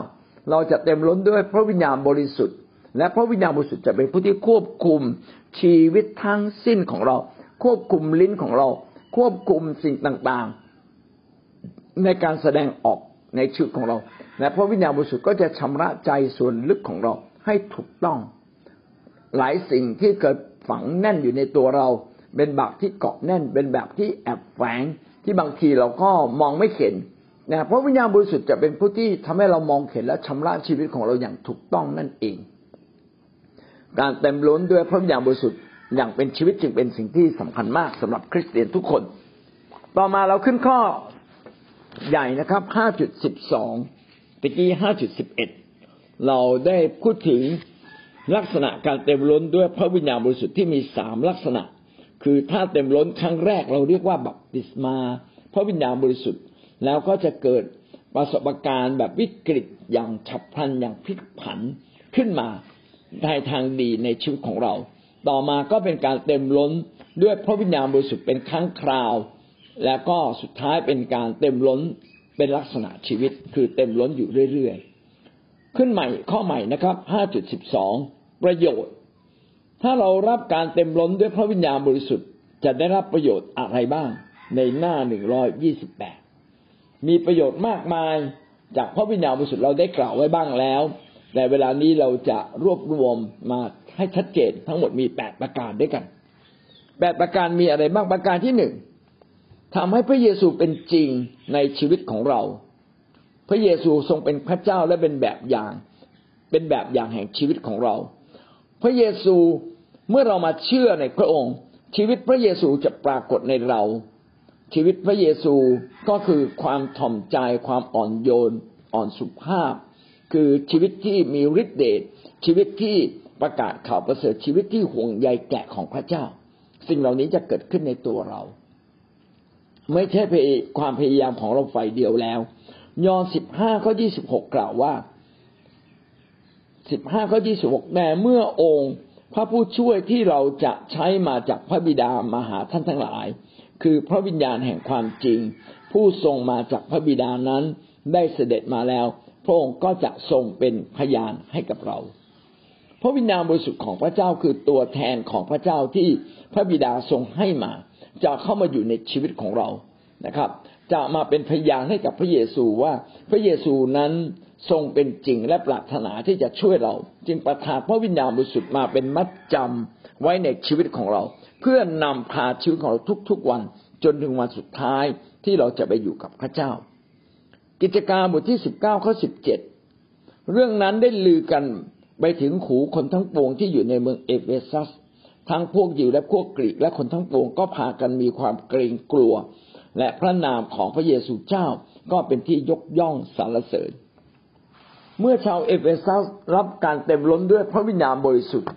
เราจะเต็มล้นด้วยพระวิญญาณบริสุทธิ์ และพระวิญญาณบริสุทธิ์จะเป็นผู้ที่ควบคุมชีวิตทั้งสิ้นของเรา ควบคุมลิ้นของเรา ควบคุมสิ่งต่างๆ ในการแสดงออกในชีวิตของเรา และพระวิญญาณบริสุทธิ์ก็จะชำระใจส่วนลึกของเราให้ถูกต้อง หลายสิ่งที่เกิด ฝังแน่นอยู่ในตัวเรา เป็นแบบที่เกาะแน่น เป็นแบบที่แอบแฝงที่บางทีเราก็มองไม่เห็นนะเพราะวิญญาณบริสุทธิ์จะเป็นผู้ที่ทำให้เรามองเห็นและชำระชีวิตของเราอย่างถูกต้องนั่นเอง การเต็มล้นด้วยพระวิญญาณบริสุทธิ์อย่างเป็นชีวิตจึงเป็นสิ่งที่สำคัญมากสำหรับคริสเตียนทุกคน ต่อมาเราขึ้นข้อใหญ่นะครับ 5.12ตะกี้ 5.11 เราได้พูดถึง ลักษณะการเต็มล้นด้วยพระวิญญาณบริสุทธิ์ที่มีสามลักษณะ คือถ้าเต็มล้นครั้งแรกเราเรียกว่าบัพติศมา พระวิญญาณบริสุทธิ์ แล้วก็จะเกิดประสบการณ์แบบวิกฤตอย่างฉับพลันอย่างพลิกผันขึ้นมาในทางดีในชีวิตของเรา ต่อมาก็เป็นการเต็มล้นด้วยพระวิญญาณบริสุทธิ์เป็นครั้งคราว แล้วก็สุดท้ายเป็นการเต็มล้นเป็นลักษณะชีวิต คือเต็มล้นอยู่เรื่อยๆ ขึ้นใหม่ข้อใหม่นะครับ 5.12 ประโยชน์ ถ้าเรารับการเต็มล้นด้วยพระวิญญาณบริสุทธิ์จะได้รับประโยชน์อะไรบ้างในหน้า128มีประโยชน์มากมายจากพระวิญญาณบริสุทธิ์เราได้กล่าวไว้บ้างแล้ว แต่เวลานี้เราจะรวบรวมมาให้ชัดเจนทั้งหมดมีแปดประการด้วยกันแปดประการมีอะไรบ้างประการที่หนึ่งทำให้พระเยซูเป็นจริงในชีวิตของเรา พระเยซูทรงเป็นพระเจ้าและเป็นแบบอย่าง เป็นแบบอย่างแห่งชีวิตของเรา พระเยซูเมื่อเรามาเชื่อในพระองค์ ชีวิตพระเยซูจะปรากฏในเรา ชีวิตพระเยซูก็คือความถ่อมใจความอ่อนโยน อ่อนสุภาพ คือชีวิตที่มีฤทธิ์เดชชีวิตที่ประกาศข่าวประเสริฐชีวิตที่ห่วงใยแกะของพระเจ้า สิ่งเหล่านี้จะเกิดขึ้นในตัวเรา ไม่ใช่ความพยายามของเราฝ่ายเดียวแล้ว ยอห์นสิบห้าข้อยี่สิบหกกล่าวว่า สิบห้าข้อยี่สิบหกแต่เมื่อองค์พระผู้ช่วยที่เราจะใช้มาจากพระบิดามาหาท่านทั้งหลาย คือพระวิญญาณแห่งความจริง ผู้ทรงมาจากพระบิดานั้นได้เสด็จมาแล้ว พระองค์ก็จะทรงเป็นพยานให้กับเรา พระวิญญาณบริสุทธิ์ของพระเจ้าคือตัวแทนของพระเจ้าที่พระบิดาทรงให้มา จะเข้ามาอยู่ในชีวิตของเรานะครับ จะมาเป็นพยานให้กับพระเยซูว่าพระเยซูนั้นทรงเป็นจริงและปรารถนาที่จะช่วยเรา จึงประทานพระวิญญาณบริสุทธิ์มาเป็นมัดจำไว้ในชีวิตของเรา เพื่อนำพาชีวิตของเราทุกๆวัน จนถึงวันสุดท้ายที่เราจะไปอยู่กับพระเจ้า กิจการบทที่สิบเก้าข้อสิบเจ็ดเรื่องนั้นได้ลือกันไปถึงหูคนทั้งปวงที่อยู่ในเมืองเอเฟซัส ทั้งพวกยิวและพวกกรีกและคนทั้งปวงก็พากันมีความเกรงกลัว และพระนามของพระเยซูเจ้าก็เป็นที่ยกย่องสรรเสริญ เมื่อชาวเอเฟซัสรับการเต็มล้นด้วยพระวิญญาณบริสุทธิ์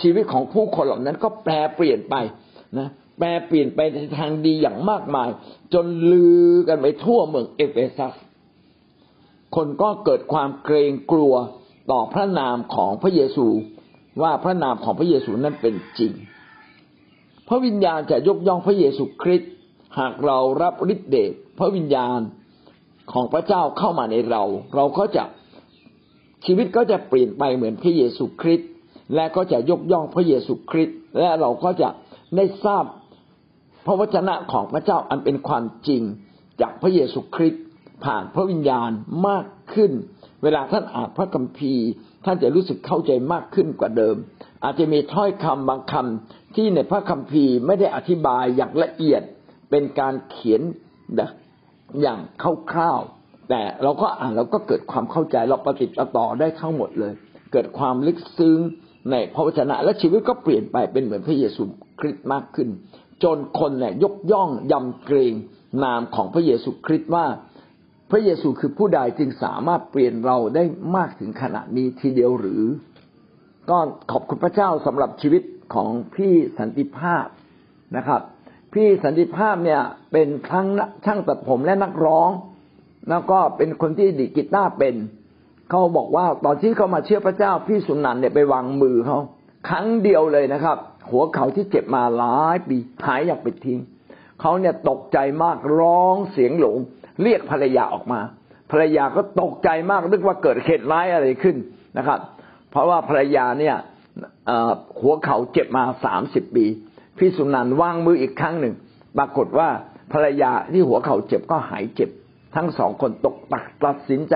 ชีวิตของผู้คนเหล่านั้นก็แปรเปลี่ยนไปนะแปรเปลี่ยนไปในทางดีอย่างมากมาย จนลือกันไปทั่วเมืองเอเฟซัส คนก็เกิดความเกรงกลัวต่อพระนามของพระเยซูว่าพระนามของพระเยซูนั้นเป็นจริง พระวิญญาณจะยกย่องพระเยซูคริสต์หากเรารับฤทธิเดชพระวิญญาณของพระเจ้าเข้ามาในเรา เราก็จะ ชีวิตก็จะเปลี่ยนไปเหมือนพระเยซูคริสต์และก็จะยกย่องพระเยซูคริสต์และเราก็จะได้ทราบพระวจนะของพระเจ้าอันเป็นความจริงจากพระเยซูคริสต์ผ่านพระวิญญาณมากขึ้น เวลาท่านอ่านพระคัมภีร์ ท่านจะรู้สึกเข้าใจมากขึ้นกว่าเดิม อาจจะมีถ้อยคำบางคำที่ในพระคัมภีร์ไม่ได้อธิบายอย่างละเอียดเป็นการเขียนอย่างคร่าวๆ แต่เราก็อ่านเราก็เกิดความเข้าใจเราปฏิติต่อได้ทั้งหมดเลย เกิดความลึกซึ้งในพระวจนะ และชีวิตก็เปลี่ยนไปเป็นเหมือนพระเยซูคริสต์มากขึ้น จนคนเนี่ยยกย่องยำเกรงนามของพระเยซูคริสต์ว่า พระเยซูคือผู้ใดจึงสามารถเปลี่ยนเราได้มากถึงขนาดนี้ทีเดียวหรือ ก็ขอบคุณพระเจ้าสำหรับชีวิตของพี่สันติภาพนะครับ พี่สันติภาพเนี่ยเป็นทั้งช่างตัดผมและนักร้อง แล้วก็เป็นคนที่ดีกีตาร์เป็นเขาบอกว่าตอนที่เขามาเชื่อพระเจ้าพี่สุนันเนี่ยไปวางมือเขาครั้งเดียวเลยนะครับ หัวเขาที่เจ็บมาหลายปีหายอย่างไปทิ้งเขาเนี่ยตกใจมากร้องเสียงหลง เรียกภรรยาออกมา ภรรยาก็ตกใจมากนึกว่าเกิดเหตุร้ายอะไรขึ้นนะครับ เพราะว่าภรรยาเนี่ยหัวเข่าเจ็บมาสามสิบปี พี่สุนันวางมืออีกครั้งหนึ่ง ปรากฏว่าภรรยาที่หัวเข่าเจ็บก็หายเจ็บ ทั้งสองคนตกตักตัดสินใจ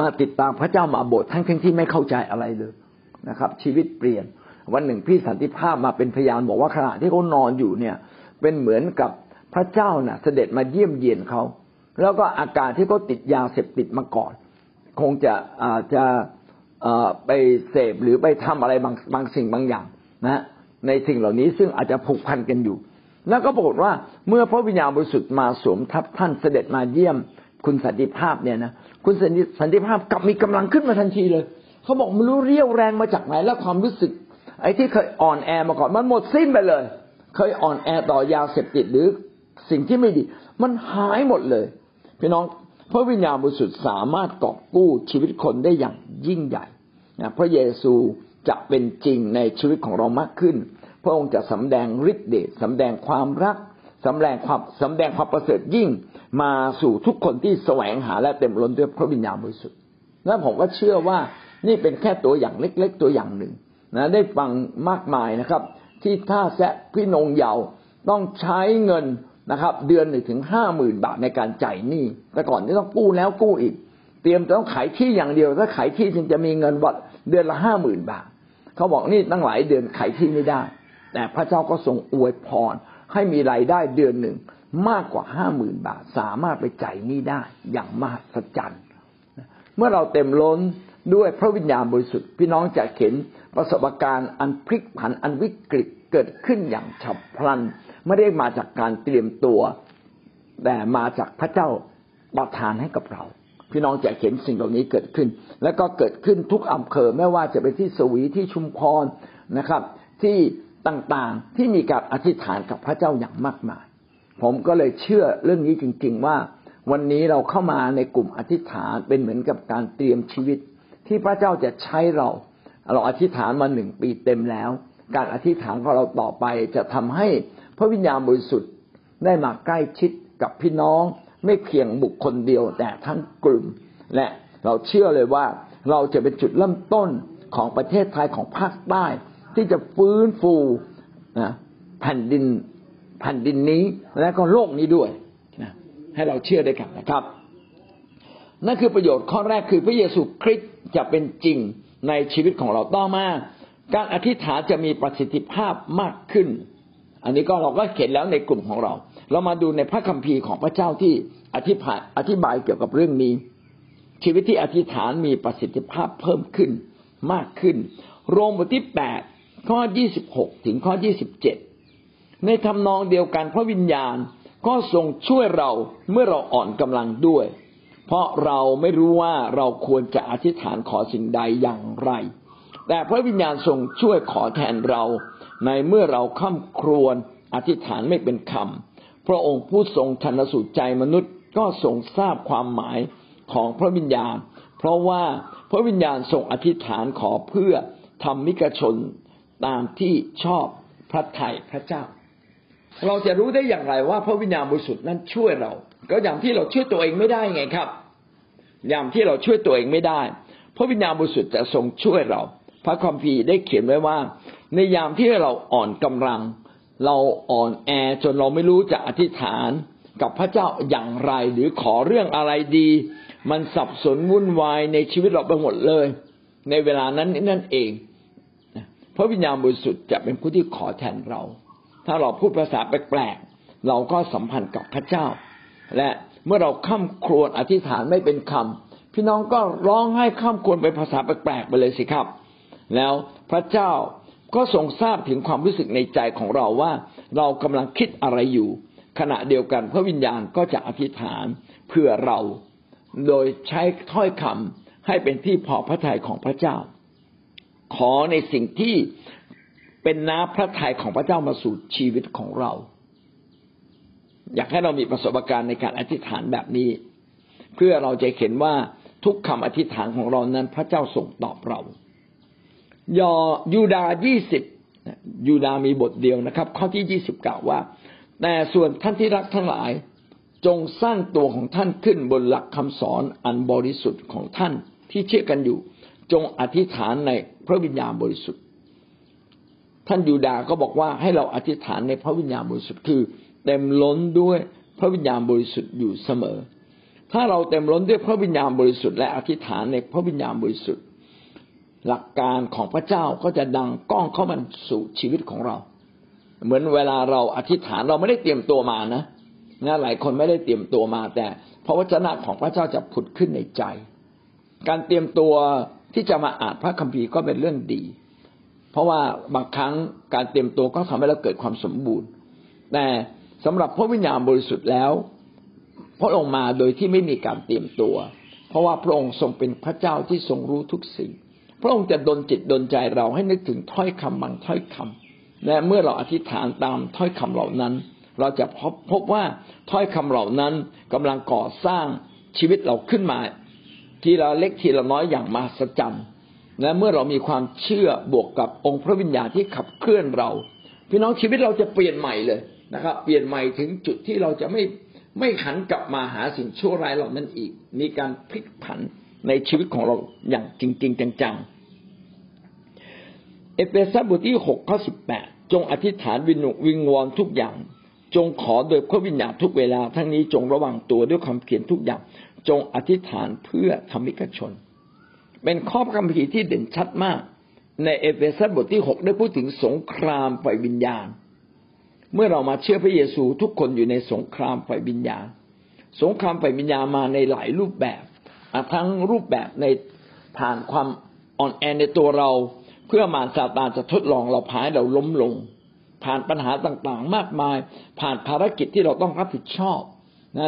มาติดตามพระเจ้ามาโบสถ์ทั้งทั้งที่ไม่เข้าใจอะไรเลยนะครับ ชีวิตเปลี่ยน วันหนึ่งพี่สันติภาพมาเป็นพยานบอกว่าขณะที่เขานอนอยู่เนี่ย เป็นเหมือนกับพระเจ้าน่ะ เสด็จมาเยี่ยมเยียนเขาแล้วก็อาการที่เขาติดยาเสพติดมาก่อน คงจะอาจจะไปเสพหรือไปทำอะไรบางบางสิ่งบางอย่างนะในสิ่งเหล่านี้ซึ่งอาจจะผูกพันกันอยู่ แล้วก็ปรากฏว่าเมื่อพระวิญญาณบริสุทธิ์มาสวมทับท่านเสด็จมาเยี่ยม คุณสันติภาพเนี่ยนะคุณสันติภาพกลับมีกำลังขึ้นมาทันทีเลย เขาบอกไม่รู้เรี่ยวแรงมาจากไหนแล้วความรู้สึก ไอ้ที่เคยอ่อนแอมาก่อนมันหมดสิ้นไปเลย เคยอ่อนแอต่อยาเสพติดหรือสิ่งที่ไม่ดี มันหายหมดเลยพี่น้องพระวิญญาณบริสุทธิ์สามารถกอบกู้ชีวิตคนได้อย่างยิ่งใหญ่นะพระเยซูจะเป็นจริงในชีวิตของเรามากขึ้น พระองค์จะสำแดงฤทธิ์เดชสำแดงความรักสำแดงความสำแดงความประเสริฐยิ่งมาสู่ทุกคนที่แสวงหาและเต็มล้นด้วยพระวิญญาณบริสุทธิ์และผมก็เชื่อว่านี่เป็นแค่ตัวอย่างเล็ก ๆ ตัวอย่างหนึ่งนะได้ฟังมากมายนะครับ ที่ท่าแซะพี่นงเยาต้องใช้เงินนะครับ เดือนหนึ่งถึงห้าหมื่นบาทในการจ่ายหนี้แต่ก่อนนี่ต้องกู้แล้วกู้อีก เตรียมต้องขายที่อย่างเดียวถ้าขายที่จึงจะมีเงินวัดเดือนละห้าหมื่นบาท เขาบอกนี่ตั้งหลายเดือนขายที่ไม่ได้ แต่พระเจ้าก็ทรงอวยพร ให้มีรายได้เดือนหนึ่งมากกว่าห้าหมื่นบาท สามารถไปจ่ายหนี้ได้อย่างมหัศจรรย์เมื่อเราเต็มล้นด้วยพระวิญญาณบริสุทธิ์พี่น้องจะเห็นประสบการณ์อันพลิกผันอันวิกฤตเกิดขึ้นอย่างฉับพลัน ไม่ได้มาจากการเตรียมตัว แต่มาจากพระเจ้าประทานให้กับเรา พี่น้องจะเห็นสิ่งเหล่านี้เกิดขึ้น แล้วก็เกิดขึ้นทุกอำเภอไม่ว่าจะเป็นที่สวีที่ชุมพรนะครับ ที่ ต่างๆ ที่มีการอธิษฐานกับพระเจ้าอย่างมากมาย ผมก็เลยเชื่อเรื่องนี้จริง ๆ ว่า วันนี้เราเข้ามาในกลุ่มอธิษฐานเป็นเหมือนกับการเตรียมชีวิต ที่พระเจ้าจะใช้เรา เราอธิษฐานมาหนึ่งปีเต็มแล้ว การอธิษฐานของเราต่อไปจะทำให้พระวิญญาณบริสุทธิ์ได้มาใกล้ชิดกับพี่น้องไม่เพียงบุคคลเดียวแต่ทั้งกลุ่ม และเราเชื่อเลยว่าเราจะเป็นจุดเริ่มต้นของประเทศไทยของภาคใต้ ที่จะฟื้นฟูนะแผ่นดินแผ่นดินนี้และก็โลกนี้ด้วยนะให้เราเชื่อได้กันนะครับ นั่นคือประโยชน์ข้อแรกคือพระเยซูคริสต์จะเป็นจริงในชีวิตของเราต่อมา การอธิษฐานจะมีประสิทธิภาพมากขึ้น อันนี้ก็เราก็เขียนแล้วในกลุ่มของเรา เรามาดูในพระคัมภีร์ของพระเจ้าที่อธิบายอธิบายเกี่ยวกับเรื่องนี้ ชีวิตที่อธิษฐานมีประสิทธิภาพเพิ่มขึ้นมากขึ้น โรมบทที่แปด ข้อยี่สิบหกถึงข้อยี่สิบเจ็ดในทำนองเดียวกันพระวิญญาณก็ทรงช่วยเราเมื่อเราอ่อนกำลังด้วย เพราะเราไม่รู้ว่าเราควรจะอธิษฐานขอสิ่งใดอย่างไร แต่พระวิญญาณทรงช่วยขอแทนเราในเมื่อเราข้ามครวญอธิษฐานไม่เป็นคำพระองค์ผู้ทรงชันสูตรใจมนุษย์ก็ทรงทราบความหมายของพระวิญญาณ เพราะว่าพระวิญญาณทรงอธิษฐานขอเพื่อทำมิกชน ตามที่ชอบพระทัยพระเจ้า เราจะรู้ได้อย่างไรว่าพระวิญญาณบริสุทธิ์นั้นช่วยเรา ก็อย่างที่เราช่วยตัวเองไม่ได้ไงครับยามที่เราช่วยตัวเองไม่ได้ พระวิญญาณบริสุทธิ์จะทรงช่วยเรา พระคัมภีร์ได้เขียนไว้ว่า ในยามที่เราอ่อนกำลัง เราอ่อนแอจนเราไม่รู้จะอธิษฐานกับพระเจ้าอย่างไร หรือขอเรื่องอะไรดี มันสับสนวุ่นวายในชีวิตเราไปหมดเลย ในเวลานั้นนั่นเอง พระวิญญาณบริสุทธิ์จะเป็นผู้ที่ขอแทนเรา ถ้าเราพูดภาษาแปลกๆเราก็สัมพันธ์กับพระเจ้า และเมื่อเราข้ามครวญอธิษฐานไม่เป็นคำพี่น้องก็ร้องให้ข้ามครวญเป็นภาษาแปลกๆไปเลยสิครับ แล้วพระเจ้าก็ทรงทราบถึงความรู้สึกในใจของเราว่าเรากำลังคิดอะไรอยู่ ขณะเดียวกันพระวิญญาณก็จะอธิษฐานเพื่อเรา โดยใช้ถ้อยคำให้เป็นที่พอพระทัยของพระเจ้า ขอในสิ่งที่เป็นน้าพระทัยของพระเจ้ามาสู่ชีวิตของเรา อยากให้เรามีประสบการณ์ในการอธิษฐานแบบนี้ เพื่อเราจะเห็นว่าทุกคำอธิษฐานของเรานั้นพระเจ้าส่งตอบเรา ยอยูดายี่สิบยูดามีบทเดียวนะครับ ข้อที่ยี่สิบกล่าวว่า แต่ส่วนท่านที่รักทั้งหลาย จงสร้างตัวของท่านขึ้นบนหลักคำสอนอันบริสุทธิ์ของท่านที่เชื่อกันอยู่ จงอธิษฐานในพระวิญญาณบริสุทธิ์ ท่านยูดาก็บอกว่าให้เราอธิษฐานในพระวิญญาณบริสุทธิ์คือ เต็มล้นด้วยพระวิญญาณบริสุทธิ์อยู่เสมอ ถ้าเราเต็มล้นด้วยพระวิญญาณบริสุทธิ์และอธิษฐานในพระวิญญาณบริสุทธิ์ หลักการของพระเจ้าก็จะดังก้องเข้ามาสู่ชีวิตของเรา เหมือนเวลาเราอธิษฐานเราไม่ได้เตรียมตัวมานะนะหลายคนไม่ได้เตรียมตัวมาแต่พระวจนะของพระเจ้าจะผุดขึ้นในใจ การเตรียมตัว ที่จะมาอ่านพระคัมภีร์ก็เป็นเรื่องดี เพราะว่าบางครั้งการเตรียมตัวก็ทำให้เราเกิดความสมบูรณ์ แต่สำหรับพระวิญญาณบริสุทธิ์แล้ว พระองค์มาโดยที่ไม่มีการเตรียมตัว เพราะว่าพระองค์ทรงเป็นพระเจ้าที่ทรงรู้ทุกสิ่ง พระองค์จะดลจิตดลใจเราให้นึกถึงถ้อยคำบางถ้อยคำและเมื่อเราอธิษฐานตามถ้อยคำเหล่านั้น เราจะพบพบว่าถ้อยคำเหล่านั้นกำลังก่อสร้างชีวิตเราขึ้นมา ทีละเล็กทีละน้อยอย่างมหัศจรรย์และเมื่อเรามีความเชื่อบวกกับองค์พระวิญญาณที่ขับเคลื่อนเรา พี่น้องชีวิตเราจะเปลี่ยนใหม่เลยนะครับ เปลี่ยนใหม่ถึงจุดที่เราจะไม่ไม่หันกลับมาหาสิ่งชั่วร้ายเหล่านั้นอีก มีการพลิกผันในชีวิตของเราอย่างจริง ๆ จังๆ เอเฟซัสบทที่หกข้อสิบแปดจงอธิษฐานวินวิงวอนทุกอย่าง จงขอโดยพระวิญญาณทุกเวลา ทั้งนี้จงระวังตัวด้วยความเพียรทุกอย่าง จงอธิษฐานเพื่อธรรมิกชน เป็นข้อคัมภีร์ที่เด่นชัดมาก ในเอเฟซัสบทที่หกได้พูดถึงสงครามฝ่ายวิญญาณ เมื่อเรามาเชื่อพระเยซูทุกคนอยู่ในสงครามฝ่ายวิญญาณ สงครามฝ่ายวิญญาณมาในหลายรูปแบบทั้งรูปแบบในผ่านความอ่อนแอในตัวเรา เพื่อมารซาตานจะทดลองเราให้เราล้มลง ผ่านปัญหาต่างๆ มากมาย ผ่านภารกิจที่เราต้องรับผิดชอบ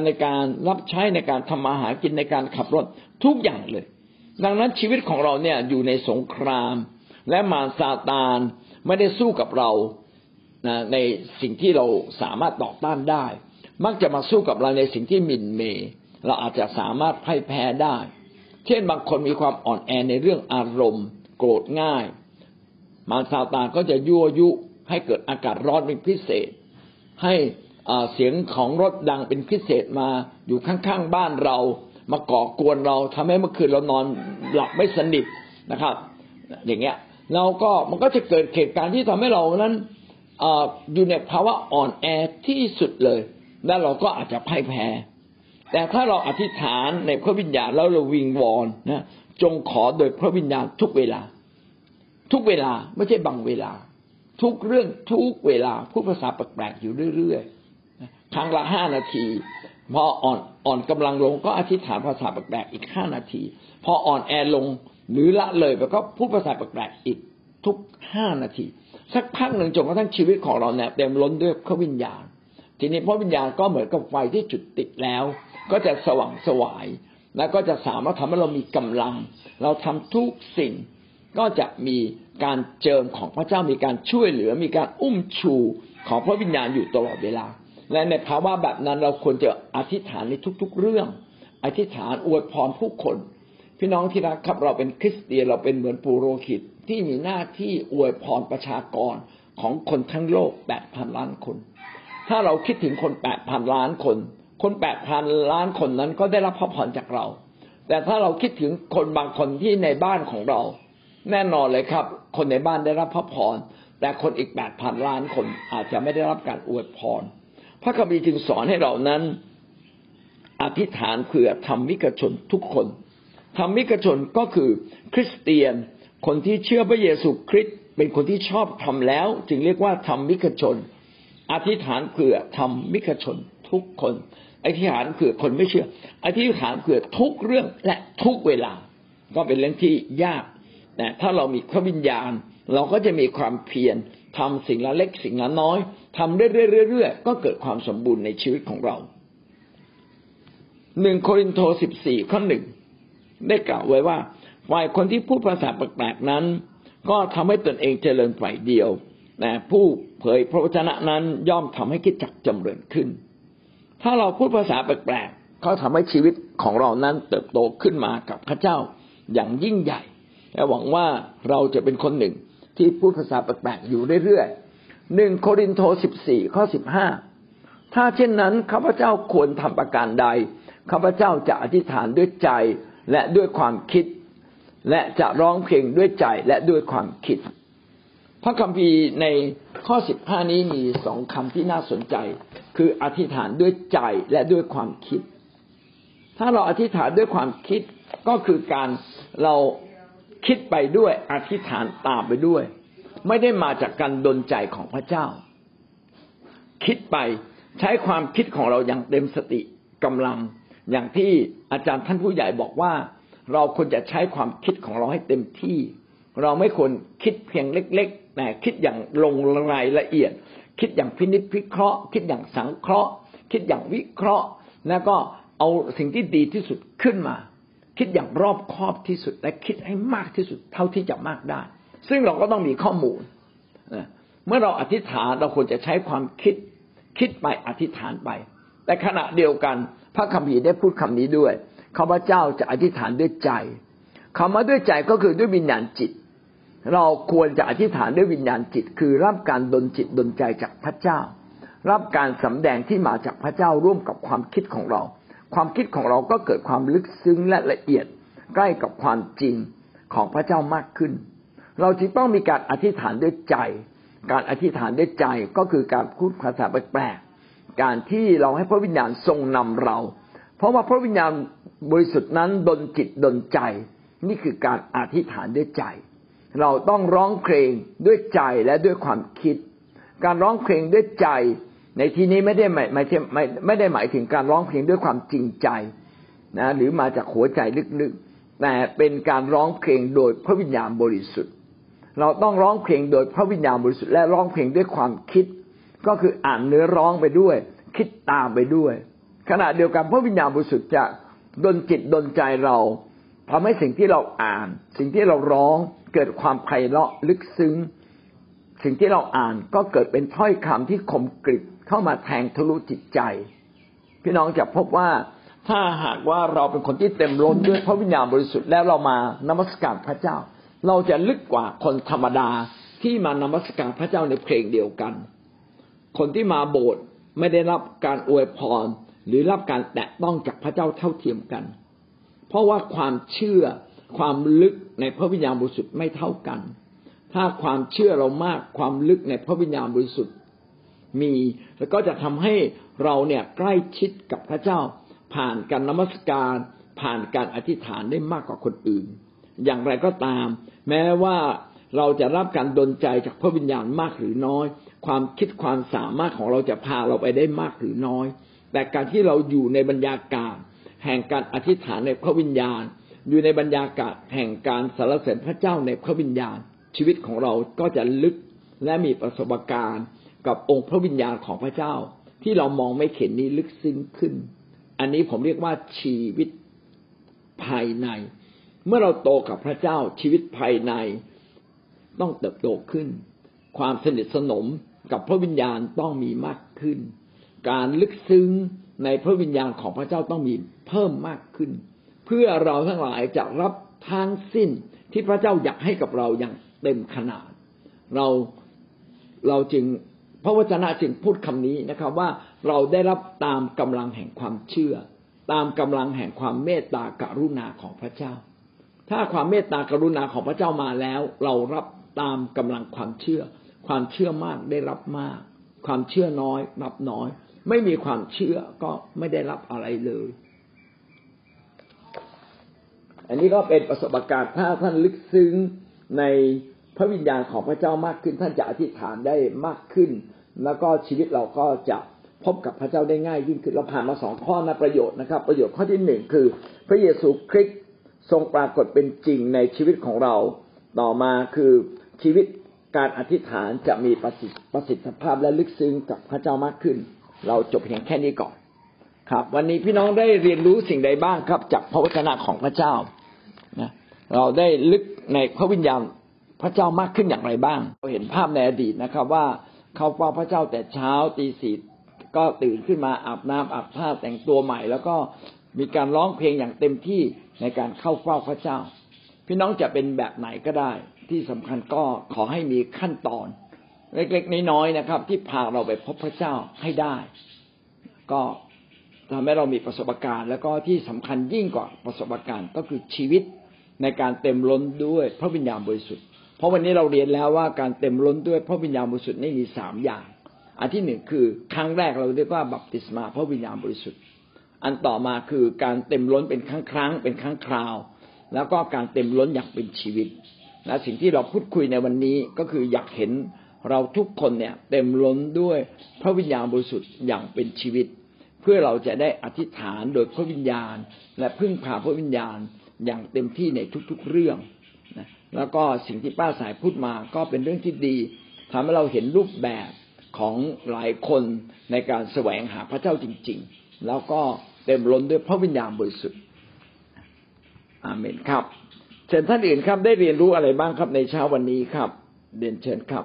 ในการรับใช้ในการทำมาหากินในการขับรถทุกอย่างเลย ดังนั้นชีวิตของเราเนี่ยอยู่ในสงคราม และมารซาตานไม่ได้สู้กับเรานะในสิ่งที่เราสามารถต่อต้านได้ มักจะมาสู้กับเราในสิ่งที่มินเม เราอาจจะสามารถพ่ายแพ้ได้ เช่นบางคนมีความอ่อนแอในเรื่องอารมณ์ โกรธง่าย มารซาตานก็จะยั่วยุ ให้เกิดอากาศร้อนเป็นพิเศษ ให้เสียงของรถดังเป็นพิเศษมาอยู่ข้างๆบ้านเรา มาก่อกวนเราทำให้เมื่อคืนเรานอนหลับไม่สนิทนะครับ อย่างเงี้ยเราก็มันก็จะเกิดเหตุการณ์ที่ทำให้เรานั้นอยู่ในภาวะอ่อนแอที่สุดเลย แล้วเราก็อาจจะพ่ายแพ้ แต่ถ้าเราอธิษฐานในพระวิญญาณแล้วเราวิงวอนนะจงขอโดยพระวิญญาณทุกเวลา ทุกเวลาไม่ใช่บางเวลา ทุกเรื่องทุกเวลาพูดภาษาแปลกๆอยู่เรื่อยๆครั้งละห้านาทีพออ่อนอ่อนกำลังลงก็อธิษฐานภาษาแปลกๆอีกห้านาที พออ่อนแอลงหรือละเลยไปก็พูดภาษาแปลกๆอีกทุกห้านาที สักพักหนึ่งจนกระทั่งชีวิตของเราเนี่ยเต็มล้นด้วยพระวิญญาณ ทีนี้พระวิญญาณก็เหมือนกับไฟที่จุดติดแล้ว ก็จะสว่างสวาย แล้วก็จะสามารถทำให้เรามีกำลัง เราทำทุกสิ่ง ก็จะมีการเจิมของพระเจ้ามีการช่วยเหลือ มีการอุ้มชูของพระวิญญาณอยู่ตลอดเวลา และในภาวะแบบนั้นเราควรจะอธิษฐานในทุก ๆ เรื่อง อธิษฐานอวยพรผู้คน พี่น้องที่รักครับเราเป็นคริสเตียนเราเป็นเหมือนปูโรหิตที่มีหน้าที่อวยพรประชากรของคนทั้งโลกแปดพันล้านคน ถ้าเราคิดถึงคนแปดพันล้านคน คนแปดพันล้านคนนั้นก็ได้รับพระพรจากเรา แต่ถ้าเราคิดถึงคนบางคนที่ในบ้านของเรา แน่นอนเลยครับ คนในบ้านได้รับพระพร แต่คนอีกแปดพันล้านคนอาจจะไม่ได้รับการอวยพร พระคัมภีร์จึงสอนให้เรานั้น อธิษฐานเผื่อธรรมิกชนทุกคนธรรมิกชนก็คือคริสเตียน คนที่เชื่อพระเยซูคริสต์เป็นคนที่ชอบทำแล้ว จึงเรียกว่าทำมิขชน อธิษฐานเผื่อทำมิขชนทุกคนอธิษฐานเผื่อคนไม่เชื่ออธิษฐานเผื่อทุกเรื่องและทุกเวลา ก็เป็นเรื่องที่ยาก แต่ถ้าเรามีพระวิญญาณ เราก็จะมีความเพียรทำสิ่งละเล็กสิ่งละน้อยทำเรื่อยๆก็เกิดความสมบูรณ์ในชีวิตของเราหนึ่งโครินโตสิบสี่ข้อหนึ่งได้กล่าวไว้ว่าฝ่ายคนที่พูดภาษาแปลกๆนั้น ก็ทำให้ตนเองเจริญฝ่ายเดียวแต่ผู้เผยพระวจนะนั้นย่อมทำให้คิดจักจำเริญขึ้น ถ้าเราพูดภาษาแปลกๆเขาทำให้ชีวิตของเรานั้นเติบโตขึ้นมากับพระเจ้าอย่างยิ่งใหญ่ และหวังว่าเราจะเป็นคนหนึ่งที่พูดภาษาแปลกๆอยู่เรื่อยๆหนึ่งโครินโตสิบสี่ข้อสิบห้าถ้าเช่นนั้นข้าพเจ้าควรทำประการใดข้าพเจ้าจะอธิษฐานด้วยใจและด้วยความคิด และจะร้องเพลงด้วยใจและด้วยความคิด พระคัมภีร์ในข้อสิบห้านี้มีสองคำที่น่าสนใจ คืออธิษฐานด้วยใจและด้วยความคิด ถ้าเราอธิษฐานด้วยความคิดก็คือการเรา คิดไปด้วยอธิษฐานตามไปด้วย ไม่ได้มาจากการดนใจของพระเจ้า คิดไปใช้ความคิดของเราอย่างเต็มสติกำลัง อย่างที่อาจารย์ท่านผู้ใหญ่บอกว่า เราควรจะใช้ความคิดของเราให้เต็มที่ เราไม่ควรคิดเพียงเล็กๆแต่คิดอย่างลงรายละเอียด คิดอย่างพินิจพิเคราะห์ คิดอย่างสังเคราะห์ คิดอย่างวิเคราะห์ แล้วก็เอาสิ่งที่ดีที่สุดขึ้นมา คิดอย่างรอบคอบที่สุด และคิดให้มากที่สุดเท่าที่จะมากได้ ซึ่งเราก็ต้องมีข้อมูลเมื่อเราอธิษฐานเราควรจะใช้ความคิดคิดไปอธิษฐานไป แต่ขณะเดียวกัน พระคัมภีร์ได้พูดคำนี้ด้วยข้าเจ้าจะอธิษฐานด้วยใจคำว่าด้วยใจก็คือด้วยวิญญาณจิต เราควรจะอธิษฐานด้วยวิญญาณจิต คือรับการดลจิตดลใจจากพระเจ้า รับการสำแดงที่มาจากพระเจ้าร่วมกับความคิดของเรา ความคิดของเราก็เกิดความลึกซึ้งและละเอียดใกล้กับความจริงของพระเจ้ามากขึ้น เราจึงต้องมีการอธิษฐานด้วยใจ การอธิษฐานด้วยใจก็คือการพูดภาษาแปลกๆการที่เราให้พระวิญญาณทรงนำเรา เพราะว่าพระวิญญาณบริสุทธิ์นั้นดลจิตดลใจ นี่คือการอธิษฐานด้วยใจ เราต้องร้องเพลงด้วยใจและด้วยความคิด การร้องเพลงด้วยใจ ในที่นี้ไม่ได้หมายไม่ไม่ไม่ได้หมายถึงการร้องเพลงด้วยความจริงใจนะหรือมาจากหัวใจลึกๆ แต่เป็นการร้องเพลงโดยพระวิญญาณบริสุทธิ์ เราต้องร้องเพลงโดยพระวิญญาณบริสุทธิ์และร้องเพลงด้วยความคิด ก็คืออ่านเนื้อร้องไปด้วย คิดตามไปด้วย ขณะเดียวกันพระวิญญาณบริสุทธิ์จะดลจิตดลใจเราทำให้สิ่งที่เราอ่าน สิ่งที่เราร้องเกิดความไพเราะลึกซึ้ง สิ่งที่เราอ่านก็เกิดเป็นถ้อยคำที่คมกริบ เข้ามาแทงทะลุจิตใจ พี่น้องจะพบว่าถ้าหากว่าเราเป็นคนที่เต็มล้นด้วยพระวิญญาณบริสุทธิ์แล้วเรามานมัสการพระเจ้า เราจะลึกกว่าคนธรรมดาที่มานมัสการพระเจ้าในเพลงเดียวกัน คนที่มาโบสถ์ไม่ได้รับการอวยพรหรือรับการแตะต้องจากพระเจ้าเท่าเทียมกัน เพราะว่าความเชื่อความลึกในพระวิญญาณบริสุทธิ์ไม่เท่ากัน ถ้าความเชื่อเรามากความลึกในพระวิญญาณบริสุทธิ์ มี แล้วก็จะทำให้เราเนี่ยใกล้ชิดกับพระเจ้า ผ่านการนมัสการ ผ่านการอธิษฐานได้มากกว่าคนอื่น อย่างไรก็ตาม แม้ว่าเราจะรับการดลใจจากพระวิญญาณมากหรือน้อย ความคิดความสามารถของเราจะพาเราไปได้มากหรือน้อย แต่การที่เราอยู่ในบรรยากาศ แห่งการอธิษฐานในพระวิญญาณ อยู่ในบรรยากาศแห่งการสรรเสริญพระเจ้าในพระวิญญาณ ชีวิตของเราก็จะลึกและมีประสบการณ์ กับองค์พระวิญญาณของพระเจ้า ที่เรามองไม่เห็นนี้ลึกซึ้งขึ้น อันนี้ผมเรียกว่าชีวิตภายใน เมื่อเราโตกับพระเจ้าชีวิตภายในต้องเติบโตขึ้น ความสนิทสนมกับพระวิญญาณต้องมีมากขึ้น การลึกซึ้งในพระวิญญาณของพระเจ้าต้องมีเพิ่มมากขึ้น เพื่อเราทั้งหลายจะรับทั้งสิ้นที่พระเจ้าอยากให้กับเราอย่างเต็มขนาด เราเราจึง พระวจนะจึงพูดคำนี้นะครับว่าเราได้รับตามกำลังแห่งความเชื่อ ตามกำลังแห่งความเมตตากรุณาของพระเจ้า ถ้าความเมตตากรุณาของพระเจ้ามาแล้ว เรารับตามกำลังความเชื่อ ความเชื่อมากได้รับมาก ความเชื่อน้อย รับน้อย ไม่มีความเชื่อก็ไม่ได้รับอะไรเลย อันนี้ก็เป็นประสบการณ์ถ้าท่านลึกซึ้งใน พระวิญญาณของพระเจ้ามากขึ้นท่านจะอธิษฐานได้มากขึ้น แล้วก็ชีวิตเราก็จะพบกับพระเจ้าได้ง่ายยิ่งขึ้นเราผ่านมาสองข้อนะประโยชน์นะครับ ประโยชน์ข้อที่หนึ่งคือ พระเยซูคริสต์ทรงปรากฏเป็นจริงในชีวิตของเราต่อมาคือชีวิตการอธิษฐานจะมีประสิทธิภาพและลึกซึ้งกับพระเจ้ามากขึ้น เราจบเพียงแค่นี้ก่อน ครับ วันนี้พี่น้องได้เรียนรู้สิ่งใดบ้างครับ จากพระวจนะของพระเจ้านะเราได้ลึกในพระวิญญาณ พระเจ้ามากขึ้นอย่างไรบ้างเราเห็นภาพในอดีตนะครับ ว่าเขาเฝ้าพระเจ้าแต่เช้าตีสี่ก็ตื่นขึ้นมาอาบน้ำอาบผ้าแต่งตัวใหม่ แล้วก็มีการร้องเพลงอย่างเต็มที่ในการเข้าเฝ้าพระเจ้า พี่น้องจะเป็นแบบไหนก็ได้ ที่สำคัญก็ขอให้มีขั้นตอน เล็กๆน้อยๆนะครับ ที่พาเราไปพบพระเจ้าให้ได้ ก็ทำให้เรามีประสบการณ์ แล้วก็ที่สำคัญยิ่งกว่าประสบการณ์ก็คือชีวิตในการเต็มล้นด้วยพระวิญญาณบริสุทธิ์ ราะวันนี้เราเรียนแล้วว่าการเต็มล้นด้วยพระวิญญาณบริสุทธิ์นี่มีสามอย่าง อันที่หนึ่งคือครั้งแรกเราเรียกว่าบัพติศมาพระวิญญาณบริสุทธิ์ อันต่อมาคือการเต็มล้นเป็นครั้งครั้งเป็นครั้งคราว แล้วก็การเต็มล้นอย่างเป็นชีวิต และสิ่งที่เราพูดคุยในวันนี้ก็คืออยากเห็นเราทุกคนเนี่ยเต็มล้นด้วยพระวิญญาณบริสุทธิ์อย่างเป็นชีวิต เพื่อเราจะได้อธิษฐานโดยพระวิญญาณ และพึ่งพาพระวิญญาณอย่างเต็มที่ในทุกๆเรื่อง แล้วก็สิ่งที่ป้าสายพูดมาก็เป็นเรื่องที่ดีทำให้เราเห็นรูปแบบของหลายคนในการแสวงหาพระเจ้าจริง ๆ แล้วก็เต็มล้นด้วยพระวิญญาณบริสุทธิ์อาเมนครับเชิญท่านอื่นครับ ได้เรียนรู้อะไรบ้างครับในเช้าวันนี้ครับเรียนเชิญครับ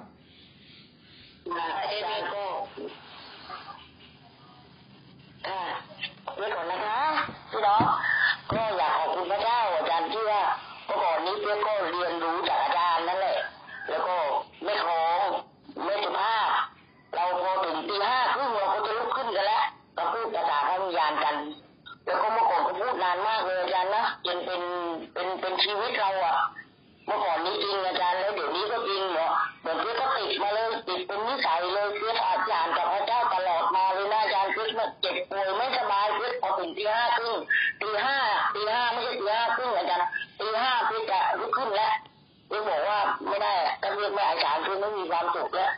ไม่มีความสุขแล้ว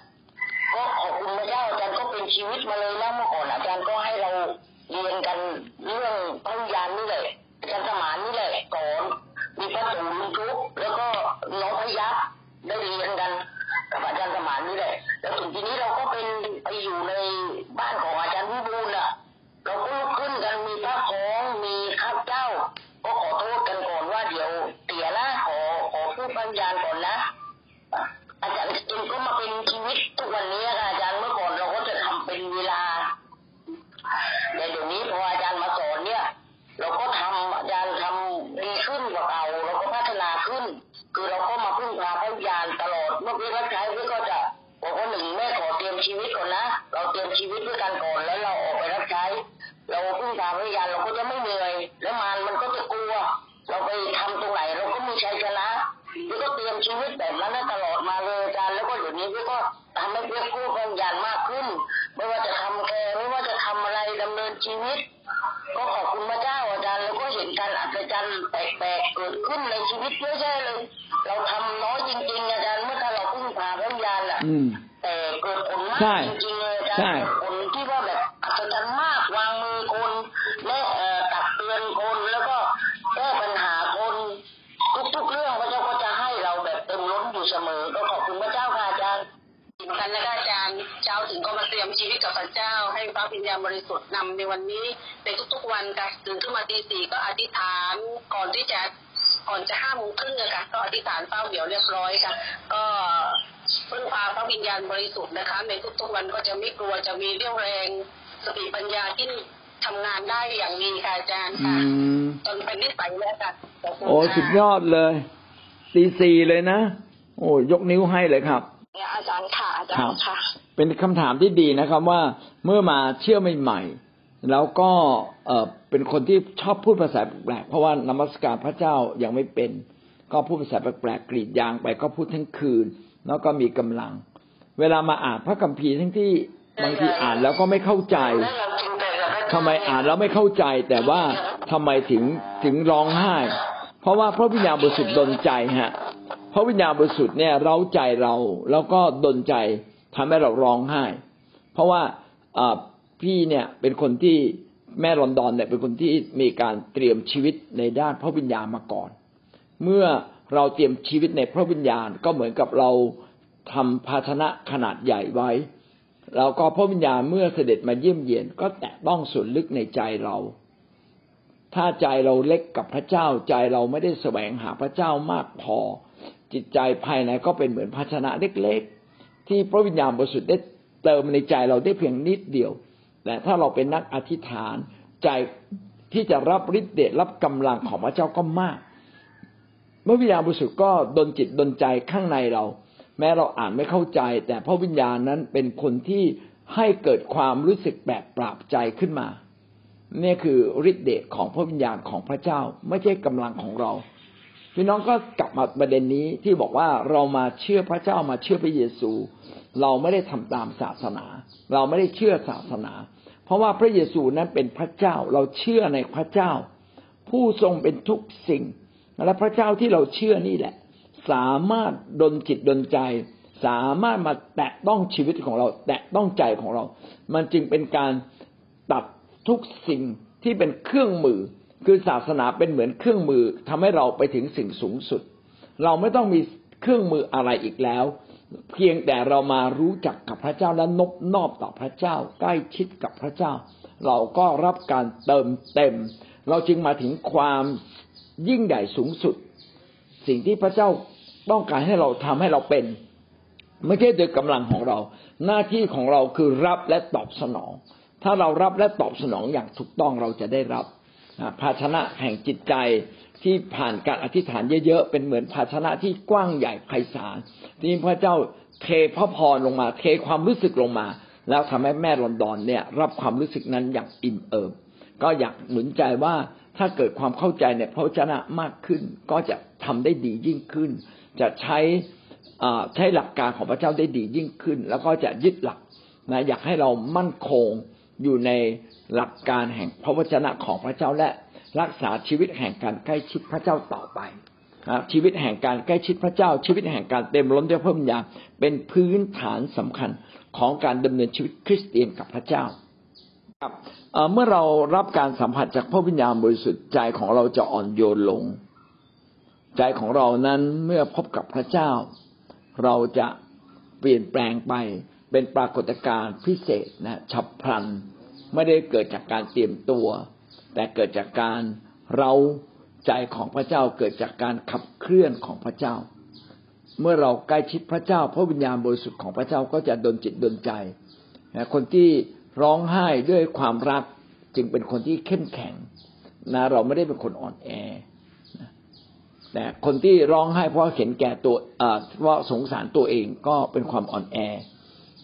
ก็ขอบคุณพระเจ้าอาจารย์ก็เป็นชีวิตมาเลยนะเมื่อก่อนอาจารย์ก็ให้เราเรียนกันเรื่องพระวิญญาณนี่แหละอาจารย์สมานนี่แหละสอนมีพระสูงทุกแล้วก็น้องพยักได้เรียนกันกับอาจารย์สมานนี่แหละแล้วถึงทีนี้เราก็เป็นไปอยู่ในบ้านของอา ชีวิตก่อนนะ ญญาณบริสุทธิ์นำในวันนี้ในทุกๆวันค่ะตื่นขึ้นมาตีสี่ก็อธิษฐานก่อนที่จะก่อนจะห้าโมงครึ่งอะค่ะก็อธิษฐานเฝ้าเดี๋ยวเรียบร้อยค่ะ ก็พึ่งพาพระวิญญาณบริสุทธิ์นะคะ ในทุกๆวันก็จะไม่กลัวจะมีเรี่ยวแรงสติปัญญาที่ทำงานได้อย่างดีค่ะอาจารย์อืค่ะมจนเป็นนิสัยแล้วค่ะขบคุณโอ้ค่ะสุดยอดเลยตีสี่เลยนะ โอ้ยกนิ้วให้เลยครับเนี่ยอาจารย์ค่ะอาจารครับย์ค่ะ เป็นคำถามที่ดีนะครับว่า เมื่อมาเชื่อใหม่ๆแล้วก็เอเป็นคนที่ชอบพูดภาษาแปลกๆเพราะว่านมัสการพระเจ้ายังไม่เป็น ก็พูดภาษาแปลกๆกรีดยางไปก็พูดทั้งคืน แล้วก็มีกำลัง เวลามาอ่านพระคัมภีร์ทั้งที่บางทีอ่านแล้วก็ไม่เข้าใจทำไมอ่านแล้วไม่เข้าใจ แต่ว่าทำไมถึงถึงร้องไห้ เพราะว่าพระวิญญาณบริสุทธิ์ดลใจฮะพระวิญญาณบริสุทธิ์เนี่ยเร้าใจเราแล้วก็ดลใจทำให้เราร้องไห้ เพราะว่า พี่เนี่ยเป็นคนที่แม่ลอนดอนเนี่ยเป็นคนที่มีการเตรียมชีวิตในด้านพระวิญญาณมาก่อน เมื่อเราเตรียมชีวิตในพระวิญญาณก็เหมือนกับเราทำภาชนะขนาดใหญ่ไว้แล้วก็พระวิญญาณเมื่อเสด็จมาเยี่ยมเยียน ก็แตะต้องส่วนลึกในใจเรา ถ้าใจเราเล็กกับพระเจ้าใจเราไม่ได้แสวงหาพระเจ้ามากพอ จิตใจภายในก็เป็นเหมือนภาชนะเล็ก ๆ ที่พระวิญญาณบริสุทธิ์ได้ เติมในใจเราได้เพียงนิดเดียว แต่ถ้าเราเป็นนักอธิษฐานใจที่จะรับฤทธิ์เดชรับกำลังของพระเจ้าก็มากเมื่อวิญญาณบริสุทธิ์ก็ดนจิตดนใจข้างในเรา แม้เราอ่านไม่เข้าใจ แต่พระวิญญาณนั้นเป็นคนที่ให้เกิดความรู้สึกแบบปราบใจขึ้นมา นี่คือฤทธิ์เดชของพระวิญญาณของพระเจ้า ไม่ใช่กำลังของเรา พี่น้องก็กลับมาประเด็นนี้ที่บอกว่าเรามาเชื่อพระเจ้ามาเชื่อพระเยซู เราไม่ได้ทำตามศาสนา เราไม่ได้เชื่อศาสนา เพราะว่าพระเยซูนั้นเป็นพระเจ้าเราเชื่อในพระเจ้า ผู้ทรงเป็นทุกสิ่ง และพระเจ้าที่เราเชื่อนี่แหละ สามารถดลจิตดลใจ สามารถมาแตะต้องชีวิตของเรา แตะต้องใจของเรา มันจึงเป็นการตัดทุกสิ่งที่เป็นเครื่องมือ คือศาสนาเป็นเหมือนเครื่องมือทำให้เราไปถึงสิ่งสูงสุด เราไม่ต้องมีเครื่องมืออะไรอีกแล้ว เพียงแต่เรามารู้จักกับพระเจ้าและนบนอบต่อพระเจ้า ใกล้ชิดกับพระเจ้า เราก็รับการเติมเต็ม เราจึงมาถึงความยิ่งใหญ่สูงสุด สิ่งที่พระเจ้าต้องการให้เราทำให้เราเป็น ไม่ใช่โดยกำลังของเรา หน้าที่ของเราคือรับและตอบสนอง ถ้าเรารับและตอบสนองอย่างถูกต้องเราจะได้รับ ภาชนะแห่งจิตใจที่ผ่านการอธิษฐานเยอะๆเป็นเหมือนภาชนะที่กว้างใหญ่ไพศาลที่พระเจ้าเทพระพรลงมา เทความรู้สึกลงมา แล้วทำให้แม่ลอนดอนเนี่ย รับความรู้สึกนั้นอย่างอิ่มเอิบก็อยากหนุนใจว่าถ้าเกิดความเข้าใจในพระวจนะมากขึ้น ก็จะทำได้ดียิ่งขึ้น จะใช้ใช้หลักการของพระเจ้าได้ดียิ่งขึ้น แล้วก็จะยึดหลักนะอยากให้เรามั่นคงอยู่ใน หลักการแห่งพระวจนะของพระเจ้าและรักษาชีวิตแห่งการใกล้ชิดพระเจ้าต่อไปชีวิตแห่งการใกล้ชิดพระเจ้า ชีวิตแห่งการเต็มล้นด้วยพระวิญญาณเป็นพื้นฐานสำคัญของการดำเนินชีวิตคริสเตียนกับพระเจ้าครับเมื่อเรารับการสัมผัสจากพระวิญญาณบริสุทธิ์ใจของเราจะอ่อนโยนลง ใจของเรานั้นเมื่อพบกับพระเจ้า เราจะเปลี่ยนแปลงไปเป็นปรากฏการณ์พิเศษนะฉับพลัน ไม่ได้เกิดจากการเตรียมตัว แต่เกิดจากการเราใจของพระเจ้าเกิดจากการขับเคลื่อนของพระเจ้า เมื่อเราใกล้ชิดพระเจ้า พระวิญญาณบริสุทธิ์ของพระเจ้าก็จะดลจิตดลใจคนที่ร้องไห้ด้วยความรักจึงเป็นคนที่เข้มแข็งนะเราไม่ได้เป็นคนอ่อนแอแต่คนที่ร้องไห้เพราะเห็นแก่ตัวเพราะสงสารตัวเองก็เป็นความอ่อนแอ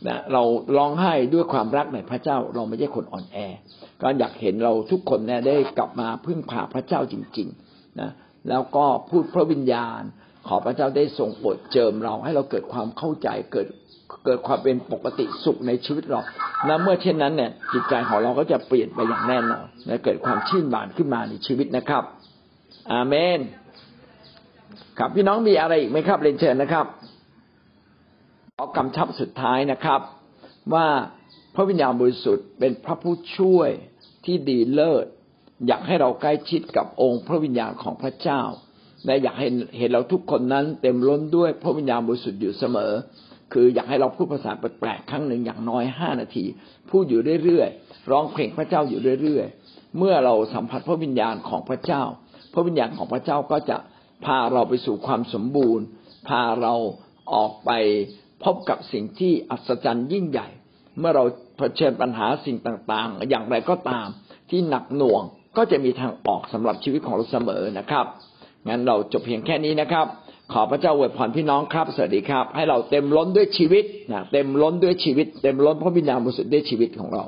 นะเราร้องไห้ด้วยความรักในพระเจ้า เราไม่ใช่คนอ่อนแอ ก็อยากเห็นเราทุกคนเนี่ยได้กลับมาพึ่งพาพระเจ้าจริงๆนะแล้วก็พูดพระวิญญาณ ขอพระเจ้าได้ทรงโปรดเจิมเราให้เราเกิดความเข้าใจเกิดเกิดความเป็นปกติสุขในชีวิตเราและเมื่อเช่นนั้นเนี่ยจิตใจของเราก็จะเปลี่ยนไปอย่างแน่นอนและเกิดความชื่นบานขึ้นมาในชีวิตนะครับ อาเมน ครับพี่น้องมีอะไรอีกไหมครับเรียนเชิญนะครับ ขอกำชับสุดท้ายนะครับ ว่าพระวิญญาณบริสุทธิ์เป็นพระผู้ช่วยที่ดีเลิศ อยากให้เราใกล้ชิดกับองค์พระวิญญาณของพระเจ้า และอยากเห็นเห็นเราทุกคนนั้นเต็มล้นด้วยพระวิญญาณบริสุทธิ์อยู่เสมอ คืออยากให้เราพูดภาษาแปลกๆครั้งหนึ่งอย่างน้อยห้านาที พูดอยู่เรื่อยๆร้องเพลงพระเจ้าอยู่เรื่อยๆ เมื่อเราสัมผัสพระวิญญาณของพระเจ้า พระวิญญาณของพระเจ้าก็จะพาเราไปสู่ความสมบูรณ์ พาเราออกไป พบกับสิ่งที่อัศจรรย์ยิ่งใหญ่ เมื่อเราเผชิญปัญหาสิ่งต่างๆ อย่างไรก็ตาม ที่หนักหน่วงก็จะมีทางออกสำหรับชีวิตของเราเสมอนะครับงั้นเราจบเพียงแค่นี้นะครับ ขอพระเจ้าอวยพรพี่น้องครับ สวัสดีครับ ให้เราเต็มล้นด้วยชีวิตนะเต็มล้นด้วยชีวิต เต็มล้นพระวิญญาณบริสุทธิ์ด้วยชีวิตของเรา